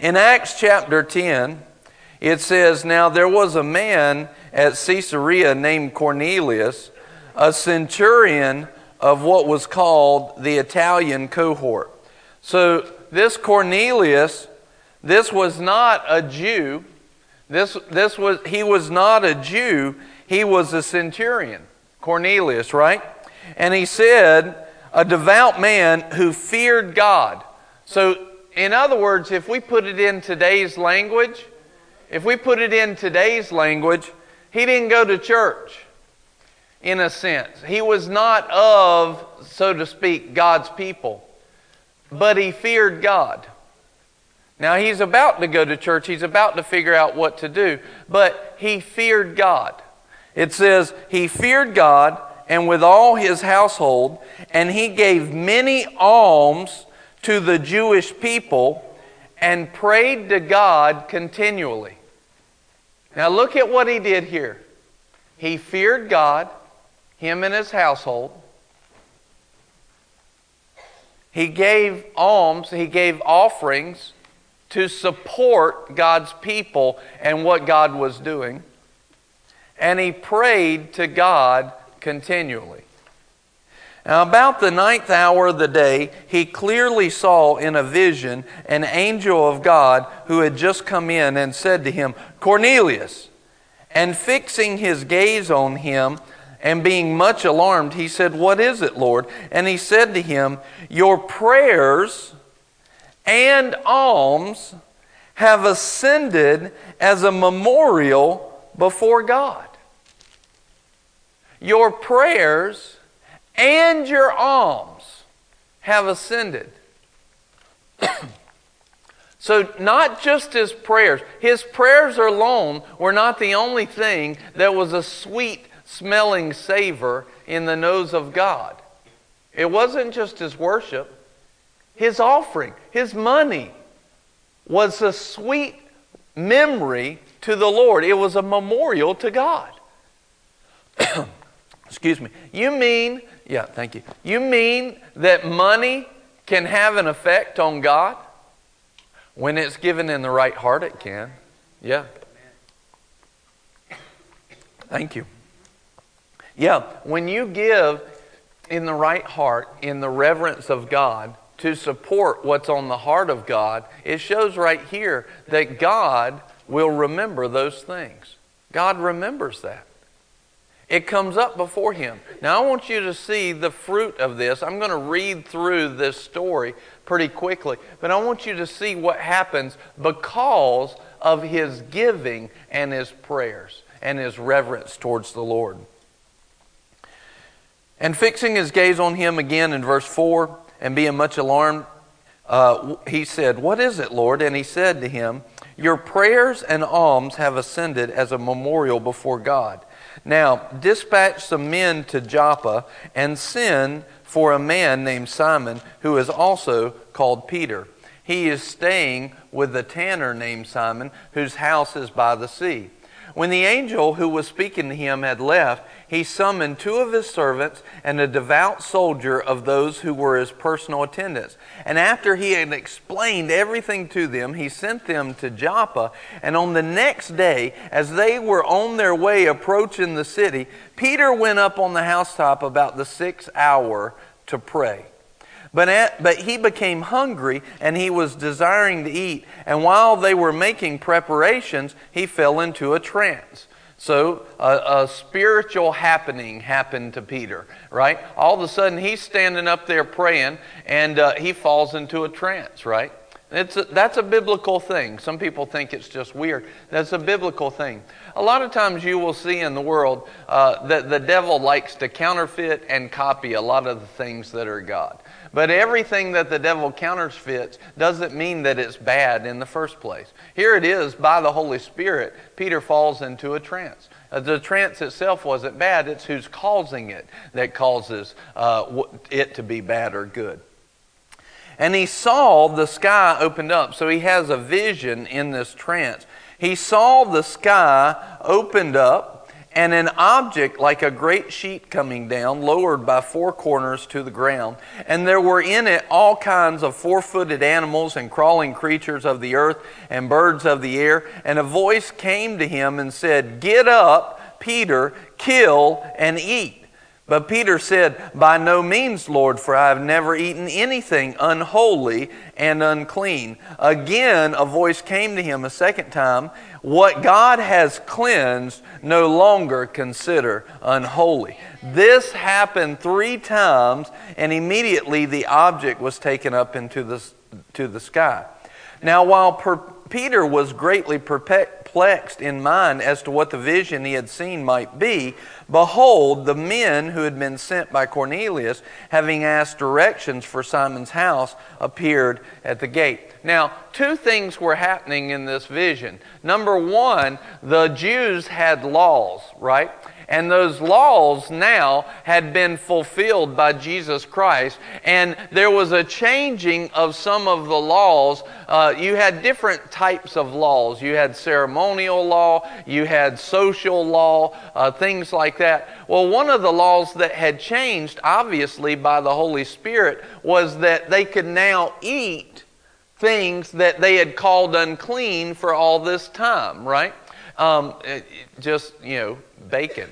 In Acts chapter 10, it says, Now there was a man at Caesarea named Cornelius, a centurion of what was called the Italian cohort. So this Cornelius, this was not a Jew. This, this was, he was not a Jew. He was a centurion, Cornelius, right? And he said, a devout man who feared God. So, in other words, if we put it in today's language, if we put it in today's language, he didn't go to church in a sense. He was not of, so to speak, God's people, but he feared God. Now, he's about to go to church, he's about to figure out what to do, but he feared God. It says, he feared God and with all his household, and he gave many alms to the Jewish people and prayed to God continually. Now, look at what he did here. He feared God, him and his household. He gave alms, he gave offerings to support God's people and what God was doing. And he prayed to God continually. Now, about the ninth hour of the day, he clearly saw in a vision an angel of God who had just come in and said to him, Cornelius. And fixing his gaze on him and being much alarmed, he said, What is it, Lord? And he said to him, Your prayers and alms have ascended as a memorial before God. Your prayers and your alms have ascended. so, not just his prayers, his prayers alone were not the only thing that was a sweet smelling savor in the nose of God. It wasn't just his worship, his offering, his money was a sweet memory to the Lord. It was a memorial to God. Excuse me. You mean yeah, thank you. You mean that money can have an effect on God? When it's given in the right heart, it can. Yeah. Thank you. Yeah, when you give in the right heart, in the reverence of God, to support what's on the heart of God, it shows right here that God will remember those things. God remembers that. It comes up before him. Now, I want you to see the fruit of this. I'm going to read through this story pretty quickly, but I want you to see what happens because of his giving and his prayers and his reverence towards the Lord. And fixing his gaze on him again in verse 4 and being much alarmed, uh, he said, What is it, Lord? And he said to him, Your prayers and alms have ascended as a memorial before God. Now, dispatch some men to Joppa and send for a man named Simon, who is also called Peter. He is staying with a tanner named Simon, whose house is by the sea. When the angel who was speaking to him had left, he summoned two of his servants and a devout soldier of those who were his personal attendants. And after he had explained everything to them, he sent them to Joppa. And on the next day, as they were on their way approaching the city, Peter went up on the housetop about the sixth hour to pray. But, at, but he became hungry and he was desiring to eat. And while they were making preparations, he fell into a trance. So a, spiritual happening happened to Peter, right? All of a sudden he's standing up there praying and uh, he falls into a trance, right? It's a, that's a biblical thing. Some people think it's just weird. That's a biblical thing. A lot of times you will see in the world uh, that the devil likes to counterfeit and copy a lot of the things that are God. But everything that the devil counterfeits doesn't mean that it's bad in the first place. Here it is, by the Holy Spirit, Peter falls into a trance. Uh, the trance itself wasn't bad, it's who's causing it that causes uh, it to be bad or good. And he saw the sky opened up. So he has a vision in this trance. He saw the sky opened up and an object like a great sheet coming down, lowered by four corners to the ground. And there were in it all kinds of four footed animals and crawling creatures of the earth and birds of the air. And a voice came to him and said, Get up, Peter, kill and eat. But Peter said, By no means, Lord, for I have never eaten anything unholy and unclean. Again, a voice came to him a second time What God has cleansed, no longer consider unholy. This happened three times, and immediately the object was taken up into the, to the sky. Now, while per- Peter was greatly perplexed in mind as to what the vision he had seen might be, behold, the men who had been sent by Cornelius, having asked directions for Simon's house, appeared at the gate. Now, two things were happening in this vision. Number one, the Jews had laws, right? And those laws now had been fulfilled by Jesus Christ. And there was a changing of some of the laws. Uh, you had different types of laws. You had ceremonial law, you had social law, uh, things like that. Well, one of the laws that had changed, obviously by the Holy Spirit, was that they could now eat things that they had called unclean for all this time, right? Um, it, just, you know, bacon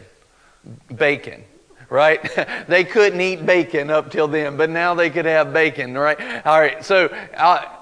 bacon right? they couldn't eat bacon up till then, but now they could have bacon, right? All right, so I,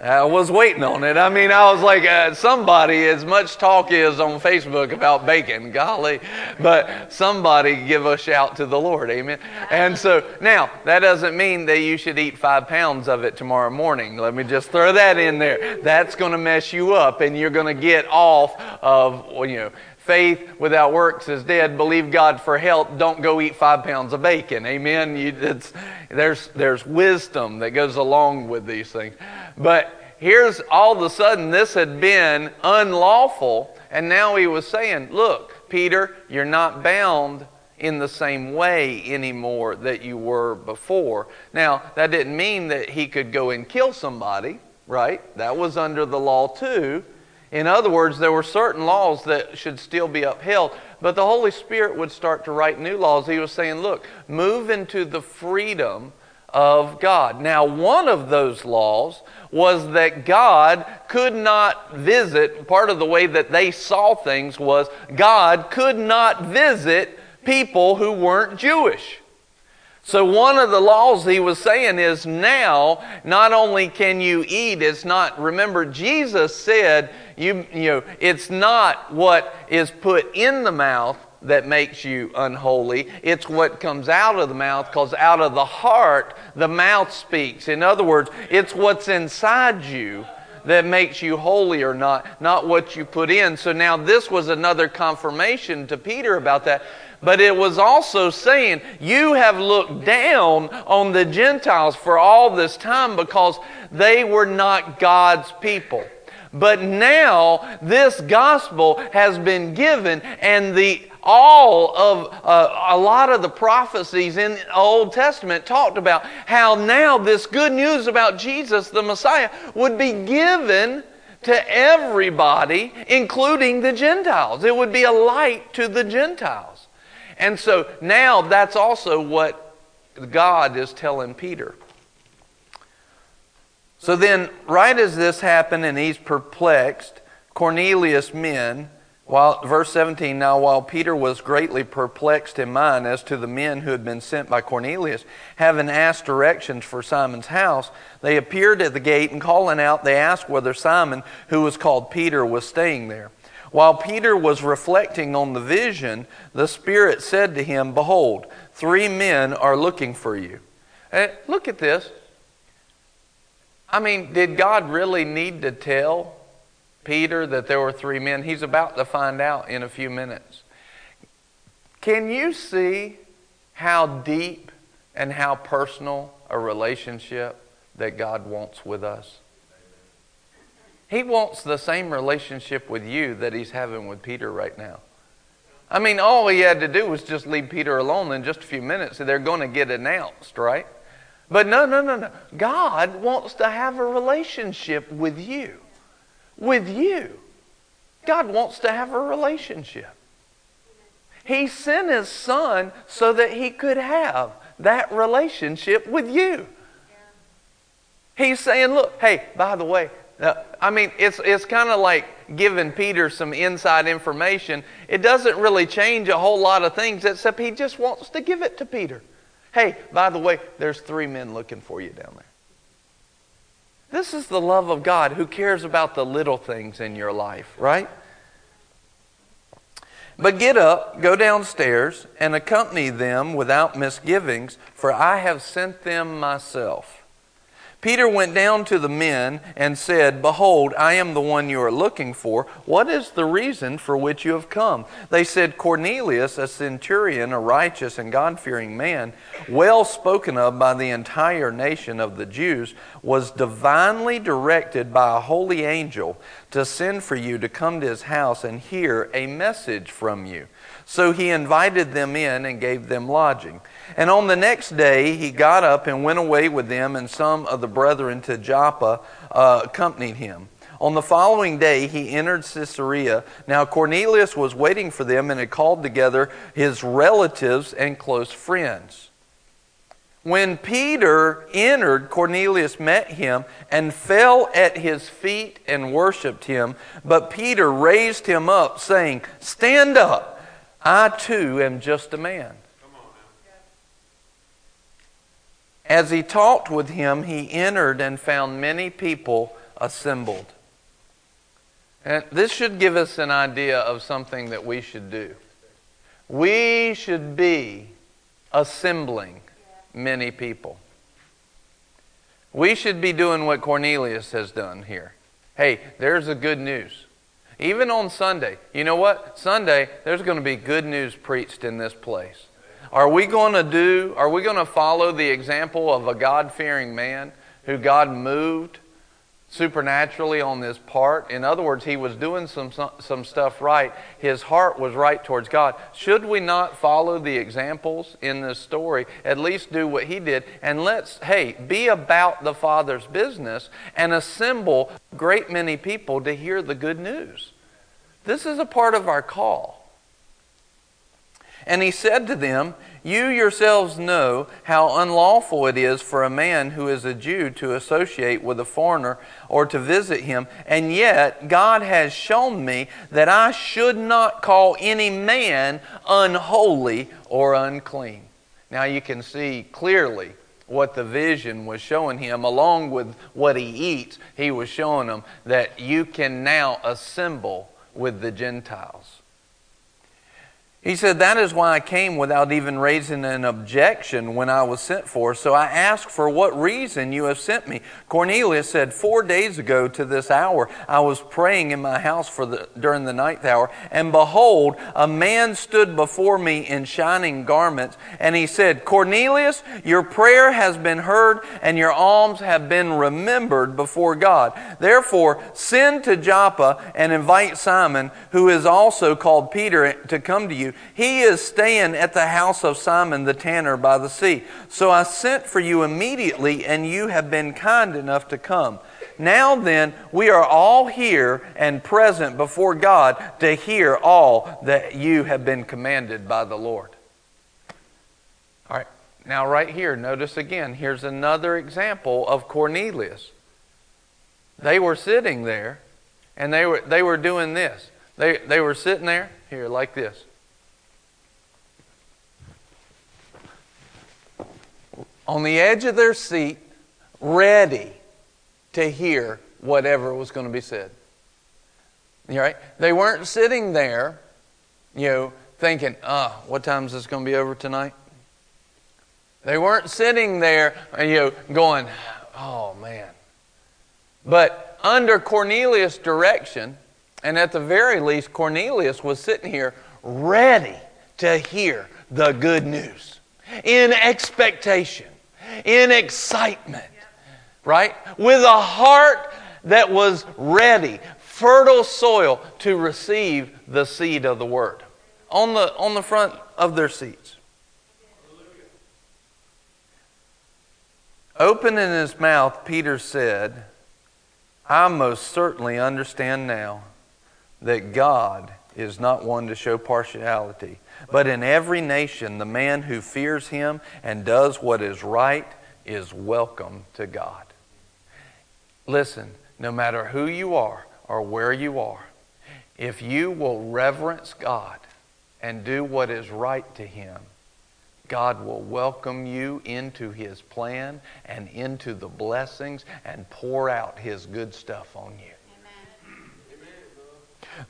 I was waiting on it. I mean, I was like, uh, somebody, as much talk is on Facebook about bacon, golly, but somebody give a shout to the Lord, amen. And so now, that doesn't mean that you should eat five pounds of it tomorrow morning. Let me just throw that in there. That's going to mess you up, and you're going to get off of, you know, Faith without works is dead. Believe God for help. Don't go eat five pounds of bacon. Amen. You, there's, there's wisdom that goes along with these things. But here's all of a sudden this had been unlawful. And now he was saying, Look, Peter, you're not bound in the same way anymore that you were before. Now, that didn't mean that he could go and kill somebody, right? That was under the law too. In other words, there were certain laws that should still be upheld, but the Holy Spirit would start to write new laws. He was saying, look, move into the freedom of God. Now, one of those laws was that God could not visit, part of the way that they saw things was God could not visit people who weren't Jewish. So, one of the laws he was saying is now, not only can you eat, it's not, remember, Jesus said, you, you know, it's not what is put in the mouth that makes you unholy. It's what comes out of the mouth, because out of the heart, the mouth speaks. In other words, it's what's inside you that makes you holy or not, not what you put in. So now this was another confirmation to Peter about that. But it was also saying, You have looked down on the Gentiles for all this time because they were not God's people. But now this gospel has been given, and the all of uh, a lot of the prophecies in the Old Testament talked about how now this good news about Jesus, the Messiah, would be given to everybody, including the Gentiles. It would be a light to the Gentiles. And so now that's also what God is telling Peter. So then, right as this happened and he's perplexed, Cornelius' men, while, verse 17, now while Peter was greatly perplexed in mind as to the men who had been sent by Cornelius, having asked directions for Simon's house, they appeared at the gate and calling out, they asked whether Simon, who was called Peter, was staying there. While Peter was reflecting on the vision, the Spirit said to him, Behold, three men are looking for you. And look at this. I mean, did God really need to tell Peter that there were three men? He's about to find out in a few minutes. Can you see how deep and how personal a relationship that God wants with us? He wants the same relationship with you that he's having with Peter right now. I mean, all he had to do was just leave Peter alone in just a few minutes, and they're going to get announced, right? But no, no, no, no. God wants to have a relationship with you. With you. God wants to have a relationship. He sent his son so that he could have that relationship with you. He's saying, look, hey, by the way, Uh, I mean, it's, it's kind of like giving Peter some inside information. It doesn't really change a whole lot of things, except he just wants to give it to Peter. Hey, by the way, there's three men looking for you down there. This is the love of God who cares about the little things in your life, right? But get up, go downstairs, and accompany them without misgivings, for I have sent them myself. Peter went down to the men and said, Behold, I am the one you are looking for. What is the reason for which you have come? They said, Cornelius, a centurion, a righteous and God fearing man, well spoken of by the entire nation of the Jews, was divinely directed by a holy angel to send for you to come to his house and hear a message from you. So he invited them in and gave them lodging. And on the next day, he got up and went away with them, and some of the brethren to Joppa uh, accompanied him. On the following day, he entered Caesarea. Now, Cornelius was waiting for them and had called together his relatives and close friends. When Peter entered, Cornelius met him and fell at his feet and worshiped him. But Peter raised him up, saying, Stand up, I too am just a man. As he talked with him, he entered and found many people assembled. And this should give us an idea of something that we should do. We should be assembling many people. We should be doing what Cornelius has done here. Hey, there's the good news. Even on Sunday, you know what? Sunday, there's going to be good news preached in this place. Are we going to do, are we going to follow the example of a God fearing man who God moved supernaturally on this part? In other words, he was doing some, some stuff right. His heart was right towards God. Should we not follow the examples in this story? At least do what he did. And let's, hey, be about the Father's business and assemble great many people to hear the good news. This is a part of our call. And he said to them, You yourselves know how unlawful it is for a man who is a Jew to associate with a foreigner or to visit him, and yet God has shown me that I should not call any man unholy or unclean. Now you can see clearly what the vision was showing him, along with what he eats, he was showing him that you can now assemble with the Gentiles. He said, That is why I came without even raising an objection when I was sent for. So I asked for what reason you have sent me. Cornelius said, Four days ago to this hour, I was praying in my house for the, during the ninth hour, and behold, a man stood before me in shining garments, and he said, Cornelius, your prayer has been heard, and your alms have been remembered before God. Therefore, send to Joppa and invite Simon, who is also called Peter, to come to you he is staying at the house of Simon the tanner by the sea. So I sent for you immediately, and you have been kind enough to come. Now then, we are all here and present before God to hear all that you have been commanded by the Lord. All right, now right here, notice again, here's another example of Cornelius. They were sitting there and they were, they were doing this. They, they were sitting there, here, like this. On the edge of their seat, ready to hear whatever was going to be said. You right? They weren't sitting there, you know, thinking, oh, what time is this going to be over tonight? They weren't sitting there, you know, going, oh, man. But under Cornelius' direction, and at the very least, Cornelius was sitting here ready to hear the good news in expectation in excitement, right? With a heart that was ready, fertile soil to receive the seed of the word on the, on the front of their seats. Opening his mouth, Peter said, I most certainly understand now that God is not one to show partiality, but in every nation, the man who fears him and does what is right is welcome to God. Listen, no matter who you are or where you are, if you will reverence God and do what is right to him, God will welcome you into His plan and into the blessings and pour out His good stuff on you.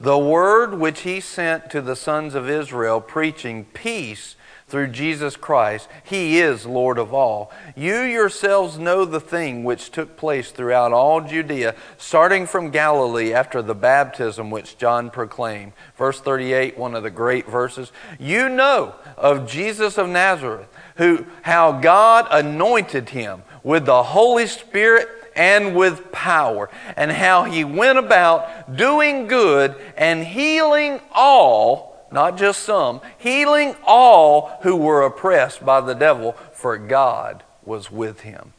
The word which He sent to the sons of Israel, preaching peace through Jesus Christ. He is Lord of all. You yourselves know the thing which took place throughout all Judea, starting from Galilee after the baptism which John proclaimed. Verse 38, one of the great verses. You know of Jesus of Nazareth, who how God anointed him with the Holy Spirit and with power, and how he went about doing good and healing all not just some, healing all who were oppressed by the devil, for God was with him.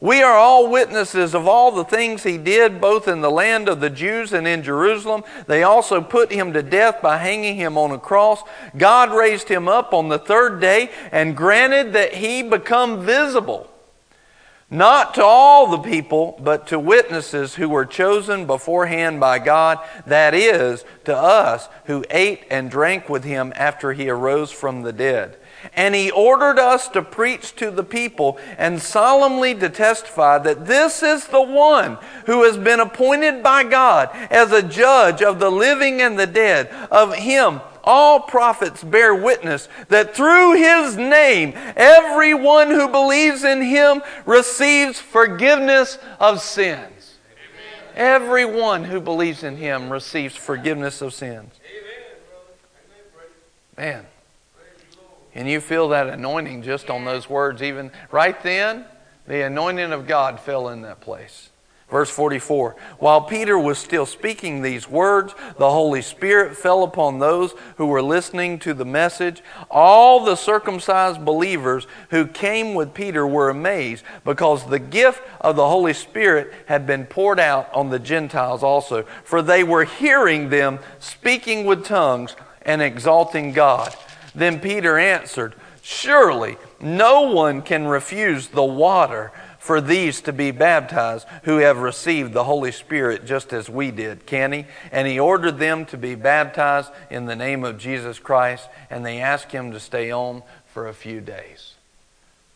We are all witnesses of all the things he did, both in the land of the Jews and in Jerusalem. They also put him to death by hanging him on a cross. God raised him up on the third day and granted that he become visible not to all the people, but to witnesses who were chosen beforehand by God, that is, to us who ate and drank with him after he arose from the dead. And he ordered us to preach to the people and solemnly to testify that this is the one who has been appointed by God as a judge of the living and the dead. Of him all prophets bear witness that through his name, everyone who believes in him receives forgiveness of sins. Amen. Everyone who believes in him receives forgiveness of sins. Man, can you feel that anointing just on those words? Even right then, the anointing of God fell in that place. Verse 44 While Peter was still speaking these words, the Holy Spirit fell upon those who were listening to the message. All the circumcised believers who came with Peter were amazed because the gift of the Holy Spirit had been poured out on the Gentiles also, for they were hearing them speaking with tongues and exalting God. Then Peter answered, Surely no one can refuse the water for these to be baptized who have received the Holy Spirit just as we did, can he? And he ordered them to be baptized in the name of Jesus Christ, and they asked him to stay on for a few days.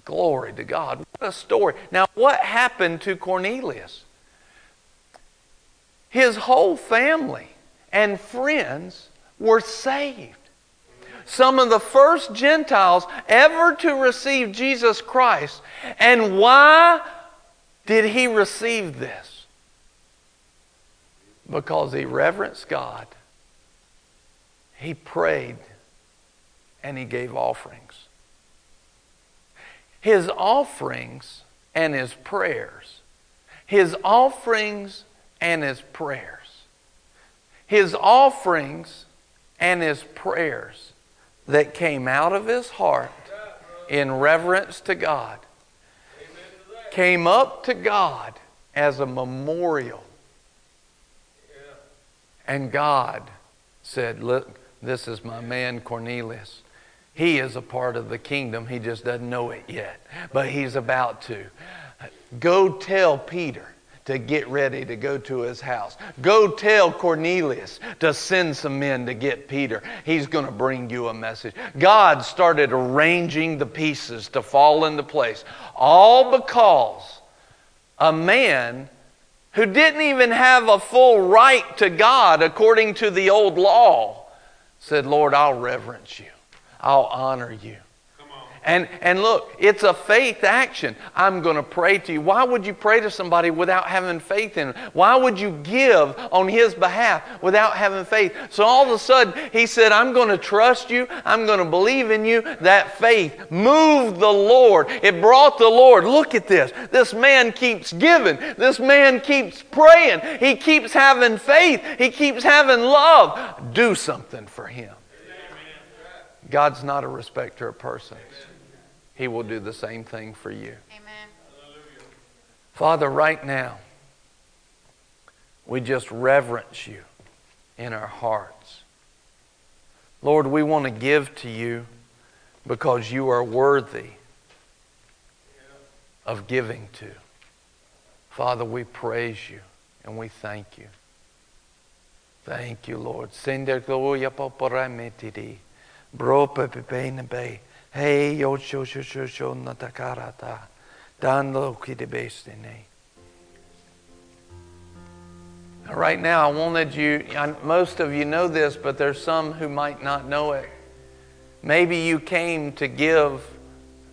Glory to God. What a story. Now, what happened to Cornelius? His whole family and friends were saved some of the first Gentiles ever to receive Jesus Christ. And why did he receive this? Because he reverenced God, he prayed, and he gave offerings. His offerings and his prayers. His offerings and his prayers. His offerings and his prayers that came out of his heart in reverence to God came up to God as a memorial. And God said, Look, this is my man Cornelius. He is a part of the kingdom. He just doesn't know it yet, but he's about to. Go tell Peter to get ready to go to his house. Go tell Cornelius to send some men to get Peter. He's going to bring you a message. God started arranging the pieces to fall into place, all because a man who didn't even have a full right to God according to the old law said, Lord, I'll reverence you, I'll honor you. And, and look, it's a faith action. I'm going to pray to you. Why would you pray to somebody without having faith in him? Why would you give on his behalf without having faith? So all of a sudden, he said, I'm going to trust you. I'm going to believe in you. That faith moved the Lord. It brought the Lord. Look at this. This man keeps giving. This man keeps praying. He keeps having faith. He keeps having love. Do something for him. God's not a respecter of persons. He will do the same thing for you. Amen. Father, right now, we just reverence you. in our hearts. Lord, we want to give to you because you are worthy of giving to. Father, we praise you and we thank you. Thank you, Lord. Gloria poporametiri. Bro pepepe Hey yo sho sho sho sho natakarata. Dan lo kidebestene. Right now, I wanted you, most of you know this, but there's some who might not know it. Maybe you came to give,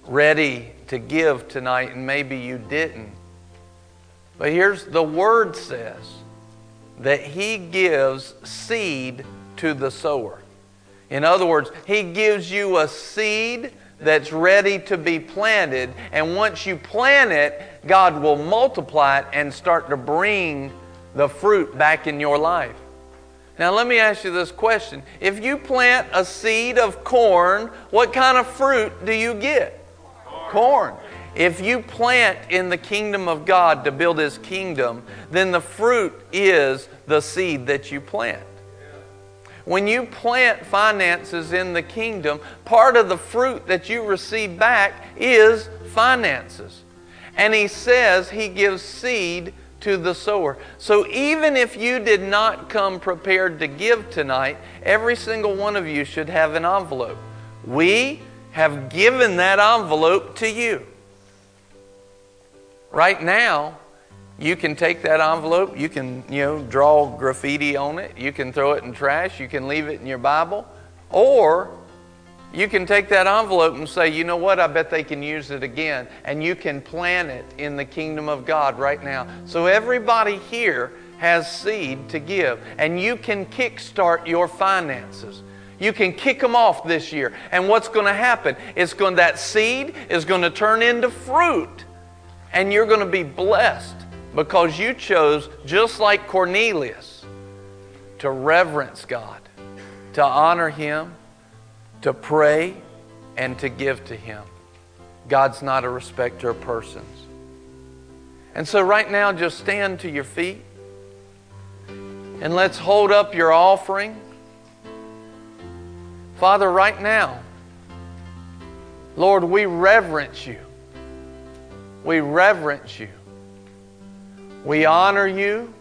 ready to give tonight, and maybe you didn't. But here's the word says that He gives seed to the sower. In other words, He gives you a seed that's ready to be planted, and once you plant it, God will multiply it and start to bring the fruit back in your life. Now, let me ask you this question. If you plant a seed of corn, what kind of fruit do you get? Corn. If you plant in the kingdom of God to build His kingdom, then the fruit is the seed that you plant. When you plant finances in the kingdom, part of the fruit that you receive back is finances. And He says He gives seed to the sower. So even if you did not come prepared to give tonight, every single one of you should have an envelope. We have given that envelope to you. Right now, you can take that envelope, you can, you know, draw graffiti on it, you can throw it in trash, you can leave it in your Bible, or you can take that envelope and say, you know what, I bet they can use it again. And you can plant it in the kingdom of God right now. So everybody here has seed to give, and you can kickstart your finances. You can kick them off this year. And what's going to happen? It's going that seed is going to turn into fruit. And you're going to be blessed because you chose just like Cornelius to reverence God, to honor him to pray and to give to Him. God's not a respecter of persons. And so, right now, just stand to your feet and let's hold up your offering. Father, right now, Lord, we reverence you. We reverence you. We honor you.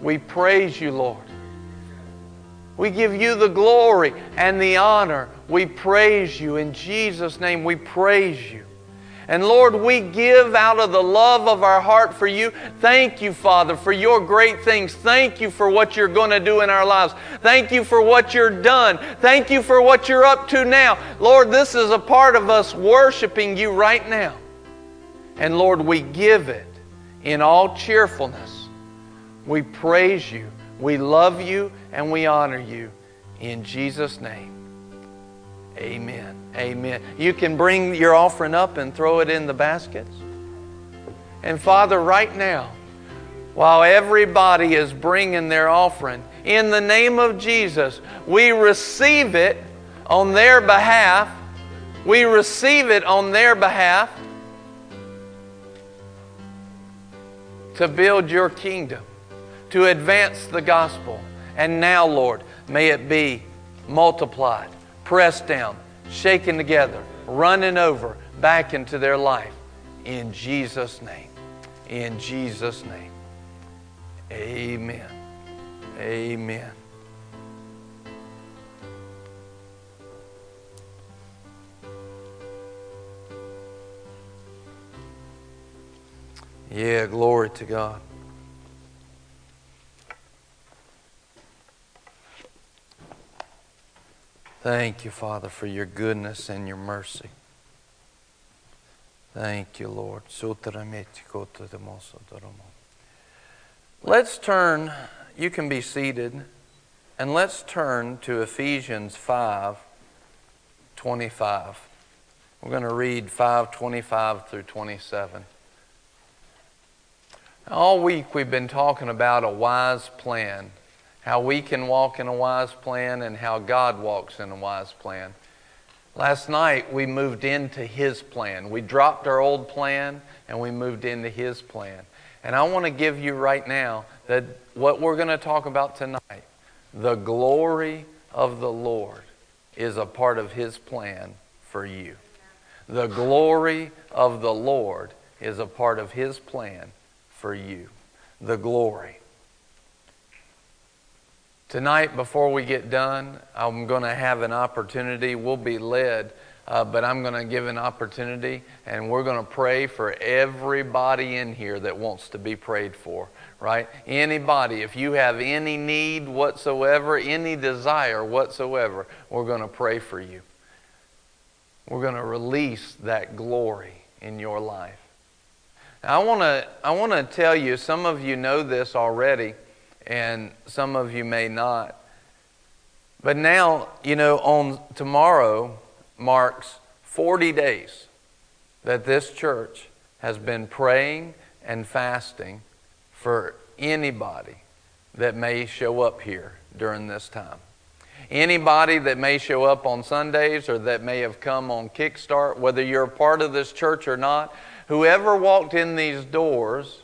We praise you, Lord. We give you the glory and the honor. We praise you. In Jesus' name, we praise you. And Lord, we give out of the love of our heart for you. Thank you, Father, for your great things. Thank you for what you're going to do in our lives. Thank you for what you're done. Thank you for what you're up to now. Lord, this is a part of us worshiping you right now. And Lord, we give it in all cheerfulness. We praise you. We love you and we honor you. In Jesus' name, amen. Amen. You can bring your offering up and throw it in the baskets. And Father, right now, while everybody is bringing their offering, in the name of Jesus, we receive it on their behalf. We receive it on their behalf to build your kingdom to advance the gospel. And now, Lord, may it be multiplied, pressed down, shaken together, running over back into their life. In Jesus' name. In Jesus' name. Amen. Amen. Yeah, glory to God. Thank you, Father, for your goodness and your mercy. Thank you, Lord. Let's turn, you can be seated, and let's turn to Ephesians 5 25. We're going to read 5 25 through 27. All week we've been talking about a wise plan how we can walk in a wise plan and how God walks in a wise plan. Last night we moved into His plan. We dropped our old plan and we moved into His plan. And I want to give you right now that what we're going to talk about tonight, The glory of the Lord is a part of His plan for you. The glory of the Lord is a part of His plan for you. The glory. Tonight, before we get done, I'm going to have an opportunity. We'll be led, uh, but I'm going to give an opportunity, and we're going to pray for everybody in here that wants to be prayed for, right? Anybody, if you have any need whatsoever, any desire whatsoever, we're going to pray for you. We're going to release that glory in your life. I want to I want to tell you, some of you know this already and some of you may not. But now, you know, on tomorrow marks 40 days that this church has been praying and fasting for anybody that may show up here during this time. Anybody that may show up on Sundays or that may have come on Kickstart, whether you're a part of this church or not, whoever walked in these doors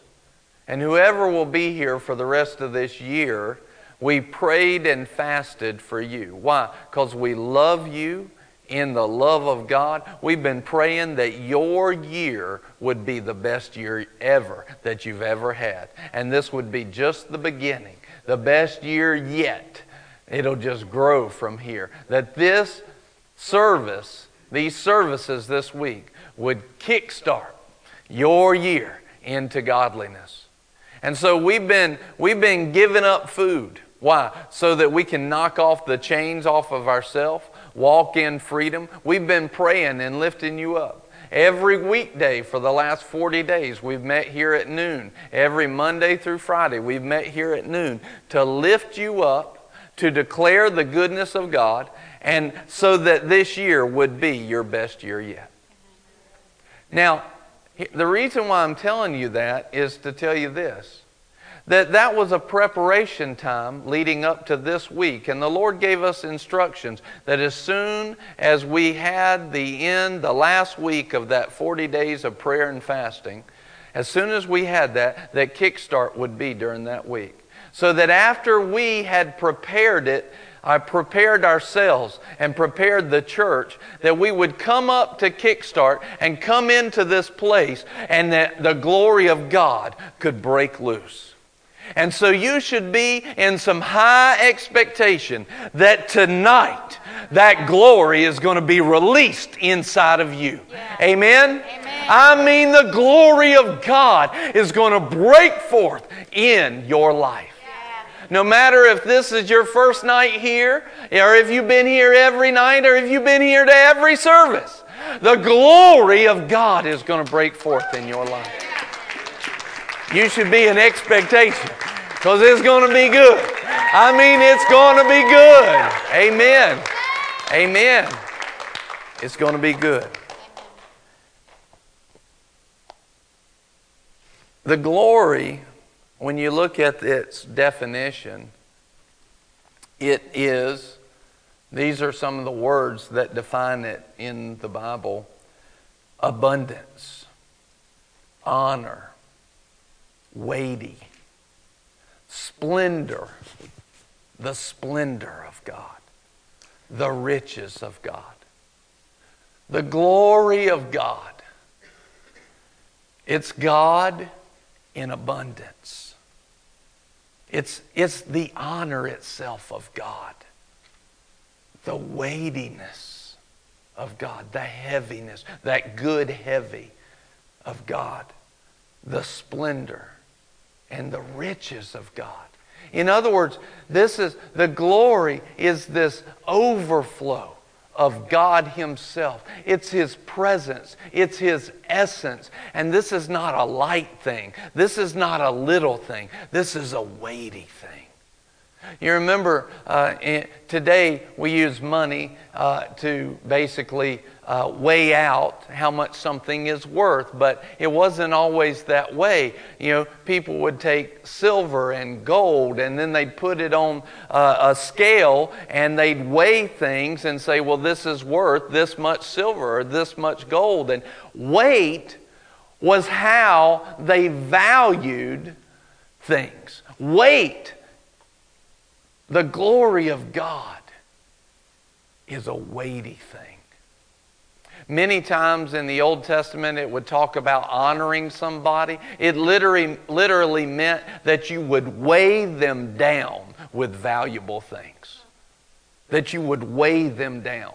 and whoever will be here for the rest of this year, we prayed and fasted for you. Why? Because we love you in the love of God. We've been praying that your year would be the best year ever that you've ever had. And this would be just the beginning, the best year yet. It'll just grow from here. That this service, these services this week, would kickstart your year into godliness. And so we've been, we've been giving up food. Why? So that we can knock off the chains off of ourselves, walk in freedom. We've been praying and lifting you up. Every weekday for the last 40 days, we've met here at noon. Every Monday through Friday, we've met here at noon to lift you up, to declare the goodness of God, and so that this year would be your best year yet. Now, the reason why I'm telling you that is to tell you this that that was a preparation time leading up to this week and the lord gave us instructions that as soon as we had the end the last week of that 40 days of prayer and fasting as soon as we had that that kickstart would be during that week. So that after we had prepared it I prepared ourselves and prepared the church that we would come up to Kickstart and come into this place and that the glory of God could break loose. And so you should be in some high expectation that tonight that glory is going to be released inside of you. Yeah. Amen? Amen? I mean, the glory of God is going to break forth in your life. No matter if this is your first night here, or if you've been here every night, or if you've been here to every service, the glory of God is going to break forth in your life. You should be in expectation because it's going to be good. I mean, it's going to be good. Amen. Amen. It's going to be good. The glory when you look at its definition, it is, these are some of the words that define it in the Bible abundance, honor, weighty, splendor, the splendor of God, the riches of God, the glory of God. It's God in abundance. It's, it's the honor itself of God, the weightiness of God, the heaviness, that good heavy of God, the splendor and the riches of God. In other words, this is the glory is this overflow of God Himself. It's His presence, it's His essence. And this is not a light thing, this is not a little thing, this is a weighty thing. You remember uh, today we use money uh, to basically uh, weigh out how much something is worth, but it wasn't always that way. You know, people would take silver and gold and then they'd put it on uh, a scale and they'd weigh things and say, well, this is worth this much silver or this much gold. And weight was how they valued things. Weight The glory of God is a weighty thing. Many times in the Old Testament, it would talk about honoring somebody. It literally, literally meant that you would weigh them down with valuable things, that you would weigh them down.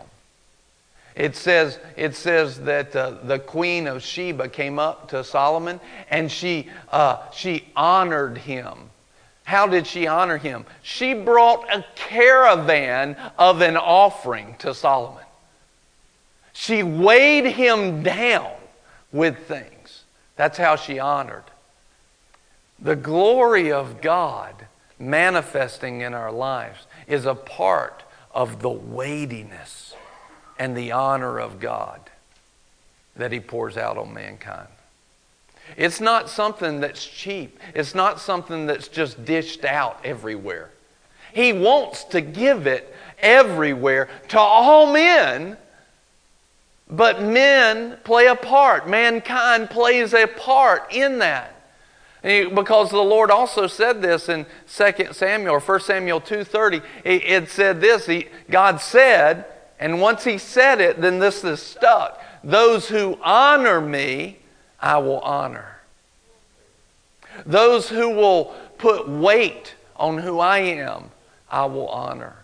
It says, it says that uh, the queen of Sheba came up to Solomon and she, uh, she honored him. How did she honor him? She brought a caravan of an offering to Solomon. She weighed him down with things. That's how she honored. The glory of God manifesting in our lives is a part of the weightiness and the honor of God that He pours out on mankind. It's not something that's cheap, it's not something that's just dished out everywhere. He wants to give it everywhere to all men but men play a part. Mankind plays a part in that. Because the Lord also said this in 2 Samuel or 1 Samuel 2.30. It said this, he, God said, and once he said it, then this is stuck. Those who honor me, I will honor. Those who will put weight on who I am, I will honor.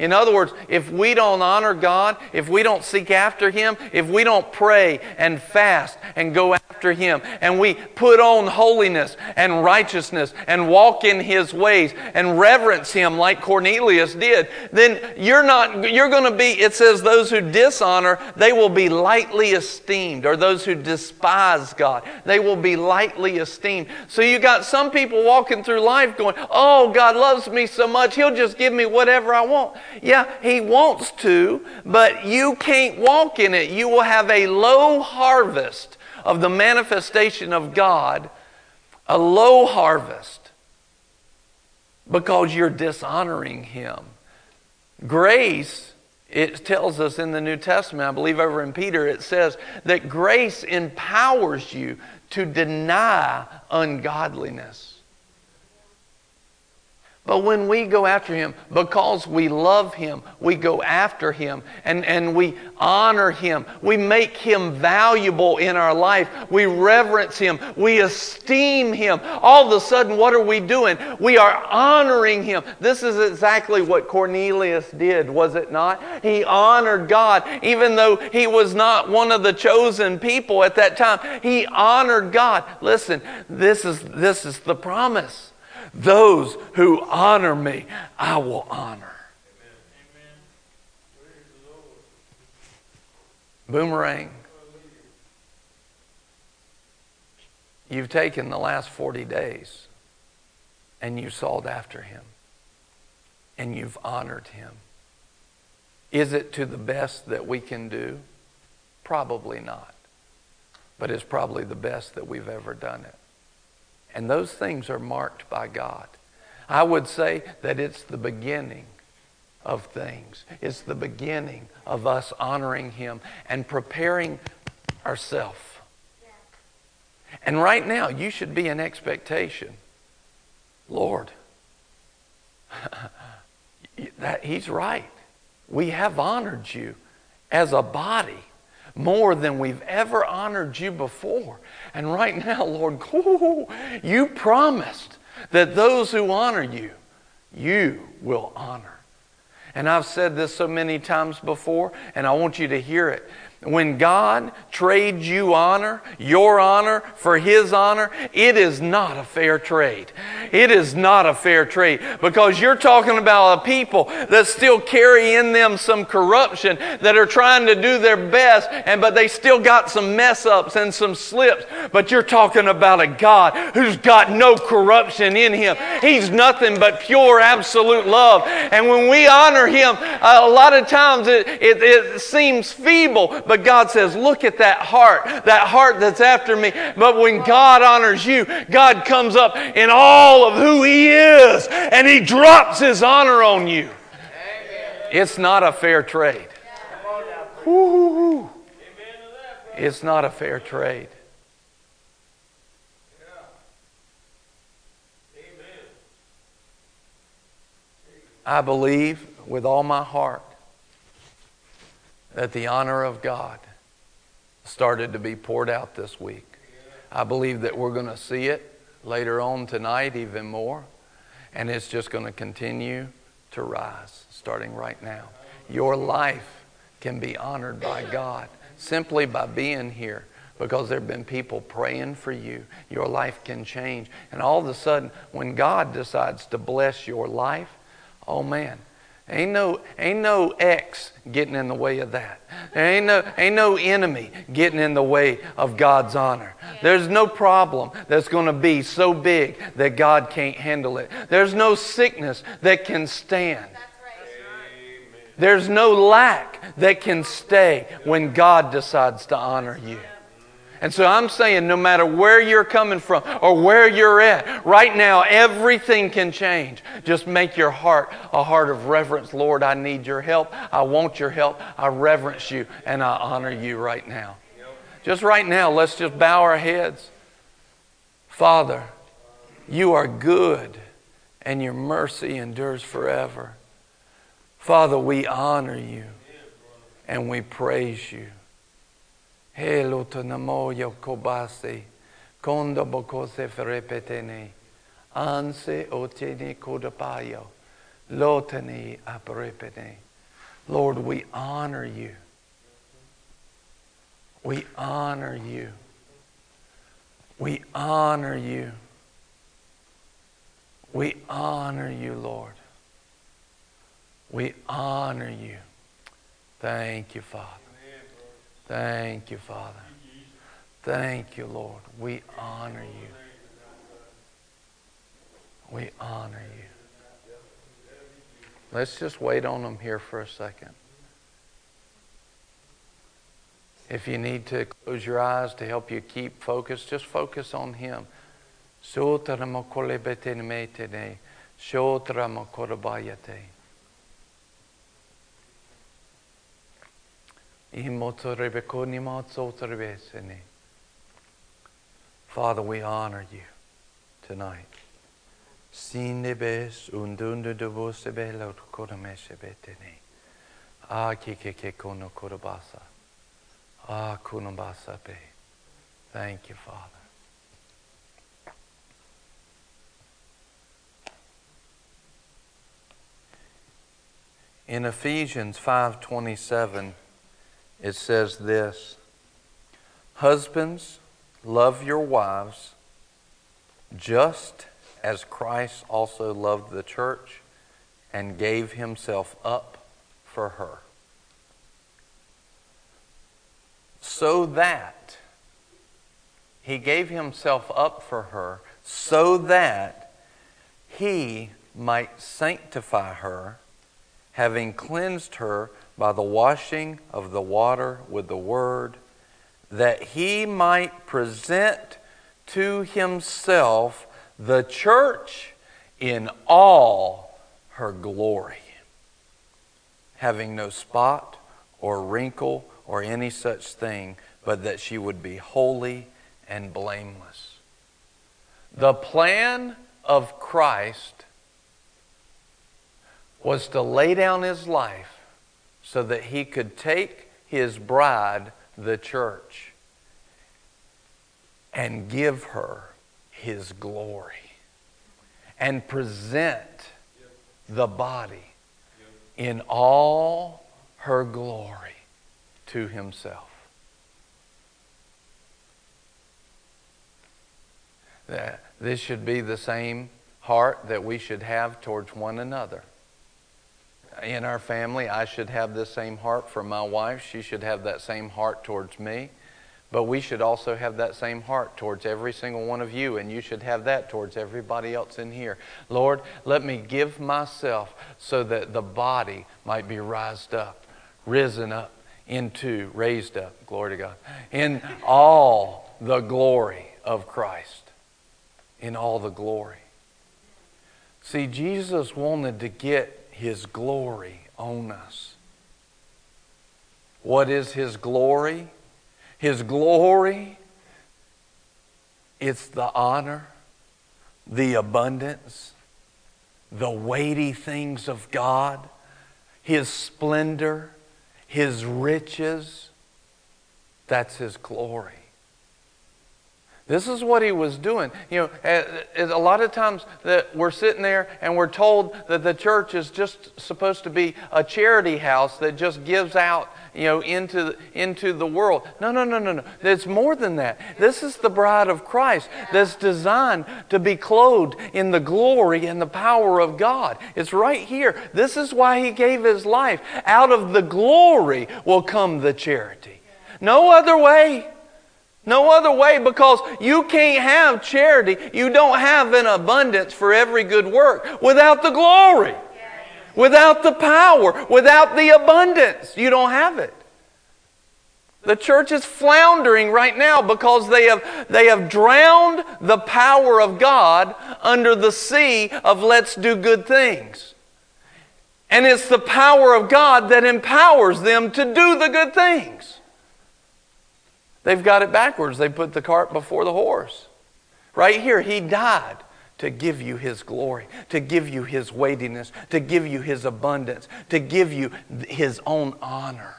In other words, if we don't honor God, if we don't seek after Him, if we don't pray and fast and go after Him, and we put on holiness and righteousness and walk in His ways and reverence Him like Cornelius did, then you're not, you're going to be, it says, those who dishonor, they will be lightly esteemed, or those who despise God, they will be lightly esteemed. So you got some people walking through life going, oh, God loves me so much, He'll just give me whatever I want. Yeah, He wants to, but you can't walk in it. You will have a low harvest of the manifestation of God, a low harvest, because you're dishonoring Him. Grace, it tells us in the New Testament, I believe over in Peter, it says that grace empowers you to deny ungodliness. But when we go after him, because we love him, we go after him and, and we honor him. We make him valuable in our life. We reverence him. We esteem him. All of a sudden, what are we doing? We are honoring him. This is exactly what Cornelius did, was it not? He honored God, even though he was not one of the chosen people at that time. He honored God. Listen, this is, this is the promise. Those who honor me, I will honor. Boomerang. You've taken the last 40 days and you sought after him and you've honored him. Is it to the best that we can do? Probably not. But it's probably the best that we've ever done it. And those things are marked by God. I would say that it's the beginning of things. It's the beginning of us honoring Him and preparing ourselves. And right now, you should be in expectation. Lord, that He's right. We have honored you as a body more than we've ever honored you before. And right now, Lord, you promised that those who honor you, you will honor. And I've said this so many times before, and I want you to hear it. When God trades you honor, your honor, for His honor, it is not a fair trade. It is not a fair trade because you're talking about a people that still carry in them some corruption, that are trying to do their best, and but they still got some mess ups and some slips. But you're talking about a God who's got no corruption in Him. He's nothing but pure, absolute love. And when we honor Him, a lot of times it, it, it seems feeble but God says, look at that heart, that heart that's after me. But when God honors you, God comes up in all of who He is and He drops His honor on you. It's not a fair trade. It's not a fair trade. I believe with all my heart that the honor of God started to be poured out this week. I believe that we're going to see it later on tonight, even more. And it's just going to continue to rise starting right now. Your life can be honored by God simply by being here because there have been people praying for you. Your life can change. And all of a sudden, when God decides to bless your life, oh man, Ain't no, ain't no X getting in the way of that. There ain't no, ain't no enemy getting in the way of God's honor. There's no problem that's going to be so big that God can't handle it. There's no sickness that can stand. There's no lack that can stay when God decides to honor you. And so I'm saying, no matter where you're coming from or where you're at, right now, everything can change. Just make your heart a heart of reverence. Lord, I need your help. I want your help. I reverence you and I honor you right now. Just right now, let's just bow our heads. Father, you are good and your mercy endures forever. Father, we honor you and we praise you. Helo namoyo kobase, kondo bokose ferepetene, anse otene kodapayo, lotene aprepene. Lord, we honor you. We honor you. We honor you. We honor you, Lord. We honor you. Thank you, Father. Thank you, Father. Thank you, Lord. We honor you. We honor you. Let's just wait on them here for a second. If you need to close your eyes to help you keep focus, just focus on Him. Father, we honor you tonight. Sinebes undundu de vosebela kodameshe betene. Ah kike kono kodabasa. Ah kunabasa be. Thank you, Father. In Ephesians 5:27 it says this Husbands, love your wives just as Christ also loved the church and gave himself up for her. So that he gave himself up for her, so that he might sanctify her, having cleansed her by the washing of the water with the word, that he might present to himself the church in all her glory, having no spot or wrinkle or any such thing, but that she would be holy and blameless. The plan of Christ was to lay down his life so that he could take his bride, the church, and give her his glory and present the body in all her glory to himself. This should be the same heart that we should have towards one another in our family, I should have the same heart for my wife. She should have that same heart towards me. But we should also have that same heart towards every single one of you, and you should have that towards everybody else in here. Lord, let me give myself so that the body might be raised up, risen up into, raised up, glory to God, in all the glory of Christ. In all the glory. See, Jesus wanted to get his glory on us. What is His glory? His glory, it's the honor, the abundance, the weighty things of God, His splendor, His riches. That's His glory. This is what he was doing. You know, eh, eh, a lot of times that we're sitting there and we're told that the church is just supposed to be a charity house that just gives out, you know, into into the world. No, no, no, no, no. It's more than that. This is the bride of Christ that's designed to be clothed in the glory and the power of God. It's right here. This is why he gave his life. Out of the glory will come the charity. No other way. No other way because you can't have charity. You don't have an abundance for every good work without the glory, without the power, without the abundance. You don't have it. The church is floundering right now because they have, they have drowned the power of God under the sea of let's do good things. And it's the power of God that empowers them to do the good things. They've got it backwards. They put the cart before the horse. Right here, He died to give you His glory, to give you His weightiness, to give you His abundance, to give you His own honor.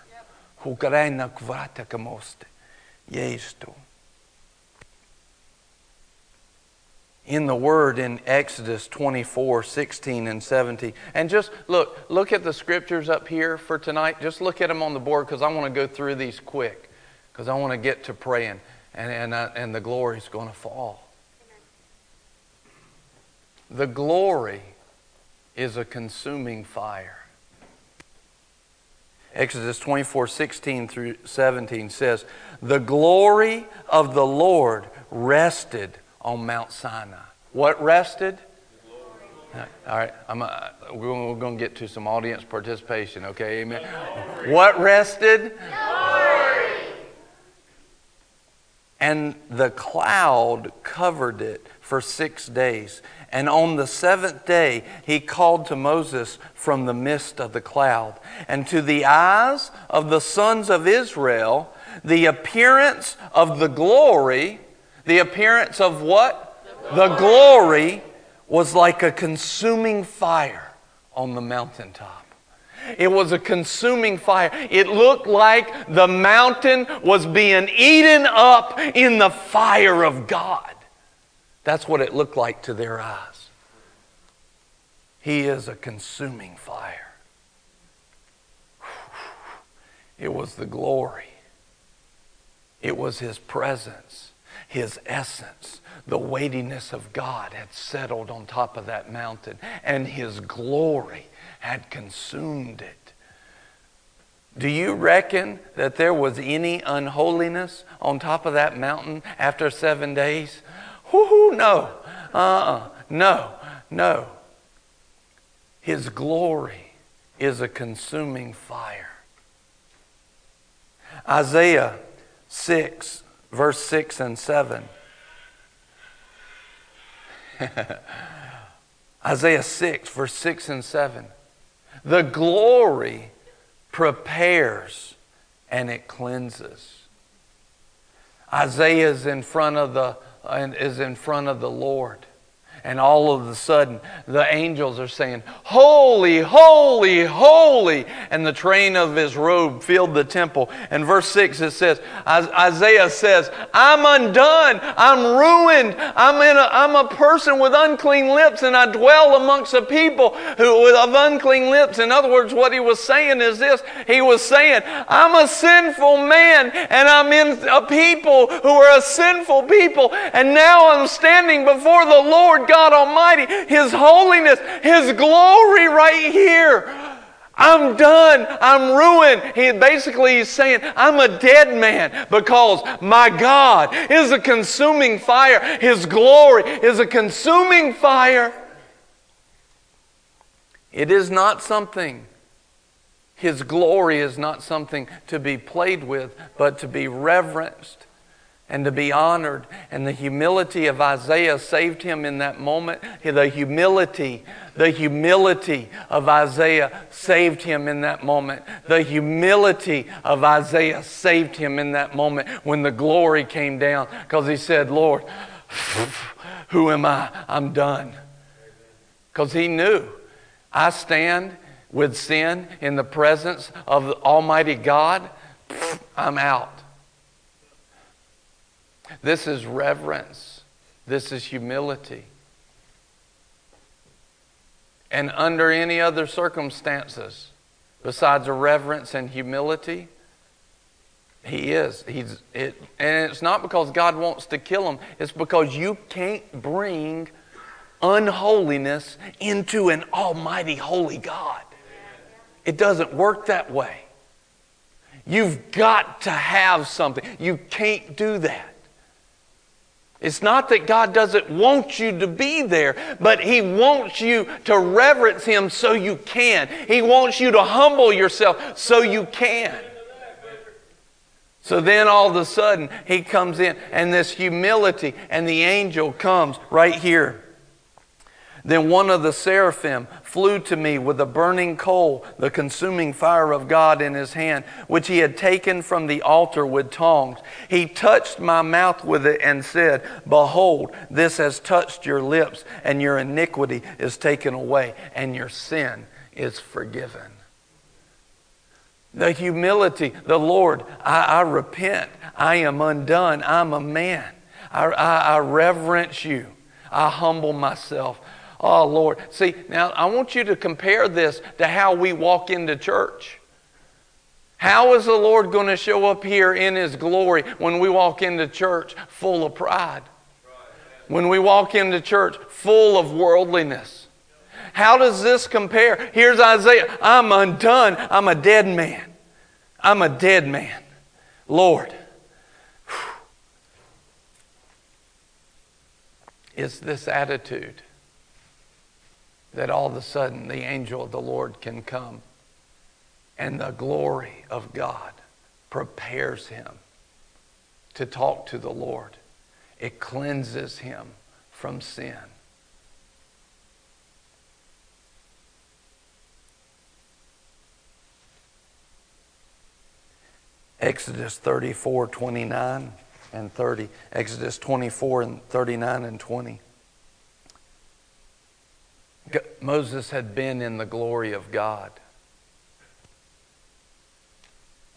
In the word in Exodus 24, 16, and 17. And just look, look at the scriptures up here for tonight. Just look at them on the board because I want to go through these quick because I want to get to praying and, and, uh, and the glory is going to fall. The glory is a consuming fire. Exodus 24, 16 through 17 says, The glory of the Lord rested on Mount Sinai. What rested? All right, I'm, uh, we're going to get to some audience participation, okay? Amen. What rested? And the cloud covered it for six days. And on the seventh day, he called to Moses from the midst of the cloud. And to the eyes of the sons of Israel, the appearance of the glory, the appearance of what? The glory, the glory was like a consuming fire on the mountaintop. It was a consuming fire. It looked like the mountain was being eaten up in the fire of God. That's what it looked like to their eyes. He is a consuming fire. It was the glory, it was His presence, His essence. The weightiness of God had settled on top of that mountain, and His glory had consumed it. Do you reckon that there was any unholiness on top of that mountain after seven days? Whoo, no. Uh uh-uh. No, no. His glory is a consuming fire. Isaiah 6, verse 6 and 7. Isaiah 6, verse 6 and 7. The glory prepares and it cleanses. Isaiah is in front of the uh, is in front of the Lord. And all of a sudden, the angels are saying, Holy, holy, holy. And the train of his robe filled the temple. And verse 6 it says, Isaiah says, I'm undone. I'm ruined. I'm, in a, I'm a person with unclean lips, and I dwell amongst a people who with of unclean lips. In other words, what he was saying is this He was saying, I'm a sinful man, and I'm in a people who are a sinful people. And now I'm standing before the Lord God Almighty, His holiness, His glory right here. I'm done. I'm ruined. He basically is saying, I'm a dead man because my God is a consuming fire. His glory is a consuming fire. It is not something, His glory is not something to be played with, but to be reverenced and to be honored. And the humility of Isaiah saved him in that moment. The humility, the humility of Isaiah saved him in that moment. The humility of Isaiah saved him in that moment when the glory came down because he said, Lord, who am I? I'm done. Because he knew I stand with sin in the presence of Almighty God, I'm out. This is reverence. This is humility. And under any other circumstances, besides a reverence and humility, he is. He's, it, and it's not because God wants to kill him, it's because you can't bring unholiness into an almighty holy God. It doesn't work that way. You've got to have something. You can't do that. It's not that God doesn't want you to be there, but He wants you to reverence Him so you can. He wants you to humble yourself so you can. So then all of a sudden, He comes in, and this humility, and the angel comes right here. Then one of the seraphim flew to me with a burning coal, the consuming fire of God in his hand, which he had taken from the altar with tongs. He touched my mouth with it and said, Behold, this has touched your lips, and your iniquity is taken away, and your sin is forgiven. The humility, the Lord, I, I repent. I am undone. I'm a man. I, I, I reverence you. I humble myself. Oh, Lord. See, now I want you to compare this to how we walk into church. How is the Lord going to show up here in His glory when we walk into church full of pride? When we walk into church full of worldliness? How does this compare? Here's Isaiah I'm undone. I'm a dead man. I'm a dead man. Lord. It's this attitude that all of a sudden the angel of the Lord can come and the glory of God prepares him to talk to the Lord. It cleanses him from sin. Exodus 34, 29 and 30. Exodus 24 and 39 and 20. Moses had been in the glory of God.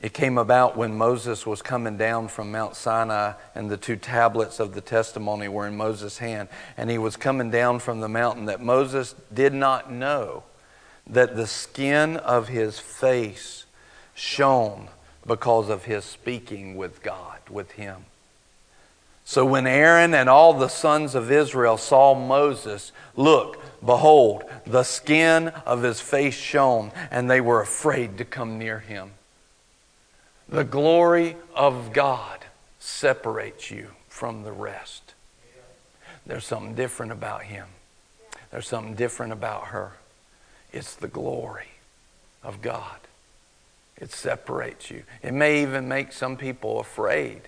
It came about when Moses was coming down from Mount Sinai, and the two tablets of the testimony were in Moses' hand, and he was coming down from the mountain, that Moses did not know that the skin of his face shone because of his speaking with God, with him. So when Aaron and all the sons of Israel saw Moses, look, behold, the skin of his face shone, and they were afraid to come near him. The glory of God separates you from the rest. There's something different about him. There's something different about her. It's the glory of God. It separates you. It may even make some people afraid.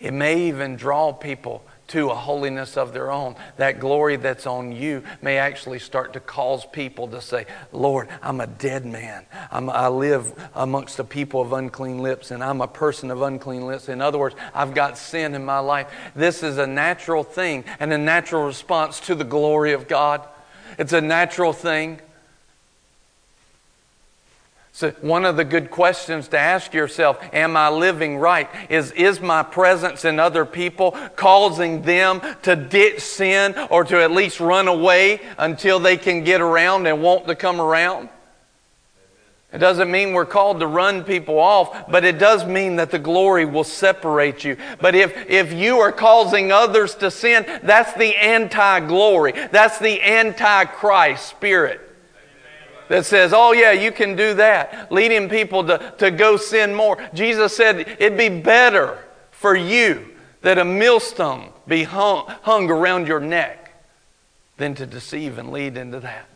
It may even draw people to a holiness of their own. That glory that's on you may actually start to cause people to say, Lord, I'm a dead man. I'm, i live amongst a people of unclean lips, and I'm a person of unclean lips. In other words, I've got sin in my life. This is a natural thing and a natural response to the glory of God. It's a natural thing. So, one of the good questions to ask yourself Am I living right? Is, is my presence in other people causing them to ditch sin or to at least run away until they can get around and want to come around? It doesn't mean we're called to run people off, but it does mean that the glory will separate you. But if, if you are causing others to sin, that's the anti glory. That's the anti Christ spirit that says, oh, yeah, you can do that, leading people to, to go sin more. Jesus said it'd be better for you that a millstone be hung, hung around your neck than to deceive and lead into that.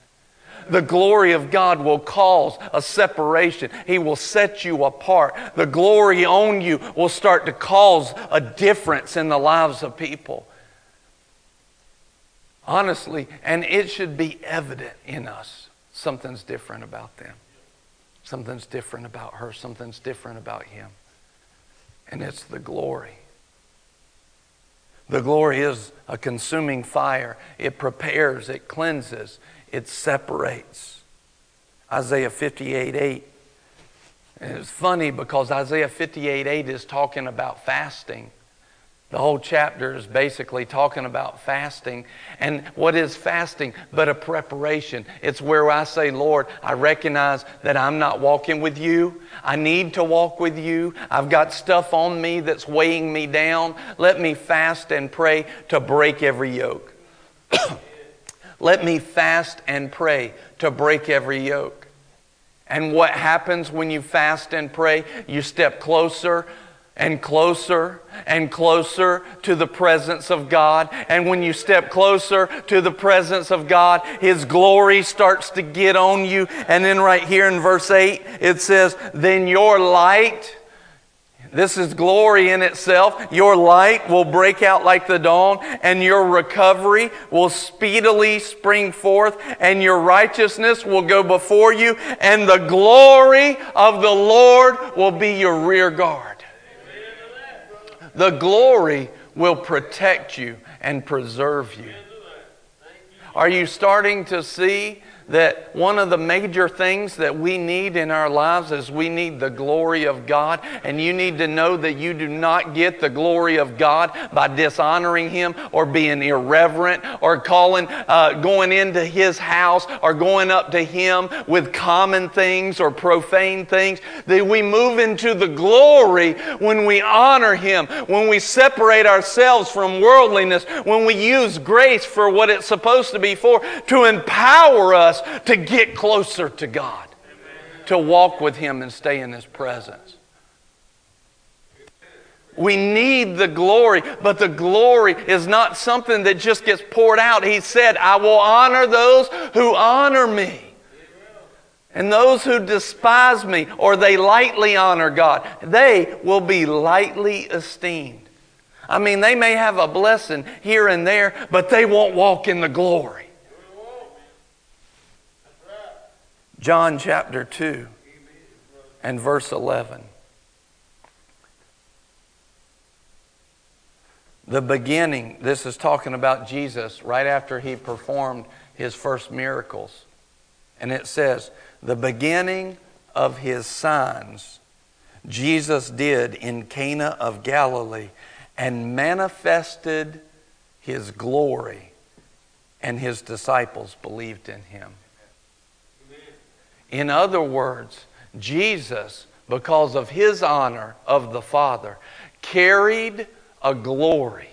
The glory of God will cause a separation. He will set you apart. The glory on you will start to cause a difference in the lives of people. Honestly, and it should be evident in us something's different about them. Something's different about her. Something's different about him. And it's the glory. The glory is a consuming fire. It prepares, it cleanses, it separates. Isaiah 58 8. And it's funny because Isaiah 58 8 is talking about fasting. The whole chapter is basically talking about fasting. And what is fasting but a preparation? It's where I say, Lord, I recognize that I'm not walking with you. I need to walk with you. I've got stuff on me that's weighing me down. Let me fast and pray to break every yoke. Let me fast and pray to break every yoke. And what happens when you fast and pray? You step closer and closer and closer to the presence of God. And when you step closer to the presence of God, His glory starts to get on you. And then, right here in verse 8, it says, Then your light this is glory in itself. Your light will break out like the dawn, and your recovery will speedily spring forth, and your righteousness will go before you, and the glory of the Lord will be your rear guard. The glory will protect you and preserve you. Are you starting to see that one of the major things that we need in our lives is we need the glory of God. And you need to know that you do not get the glory of God by dishonoring Him or being irreverent or calling, uh, going into His house or going up to Him with common things or profane things. That we move into the glory when we honor Him, when we separate ourselves from worldliness, when we use grace for what it's supposed to be for, to empower us us to get closer to God, to walk with Him and stay in His presence. We need the glory, but the glory is not something that just gets poured out. He said, I will honor those who honor me. And those who despise me or they lightly honor God, they will be lightly esteemed. I mean, they may have a blessing here and there, but they won't walk in the glory. John chapter 2 and verse 11. The beginning, this is talking about Jesus right after he performed his first miracles. And it says, the beginning of his signs Jesus did in Cana of Galilee and manifested his glory, and his disciples believed in him. In other words, Jesus, because of his honor of the Father, carried a glory.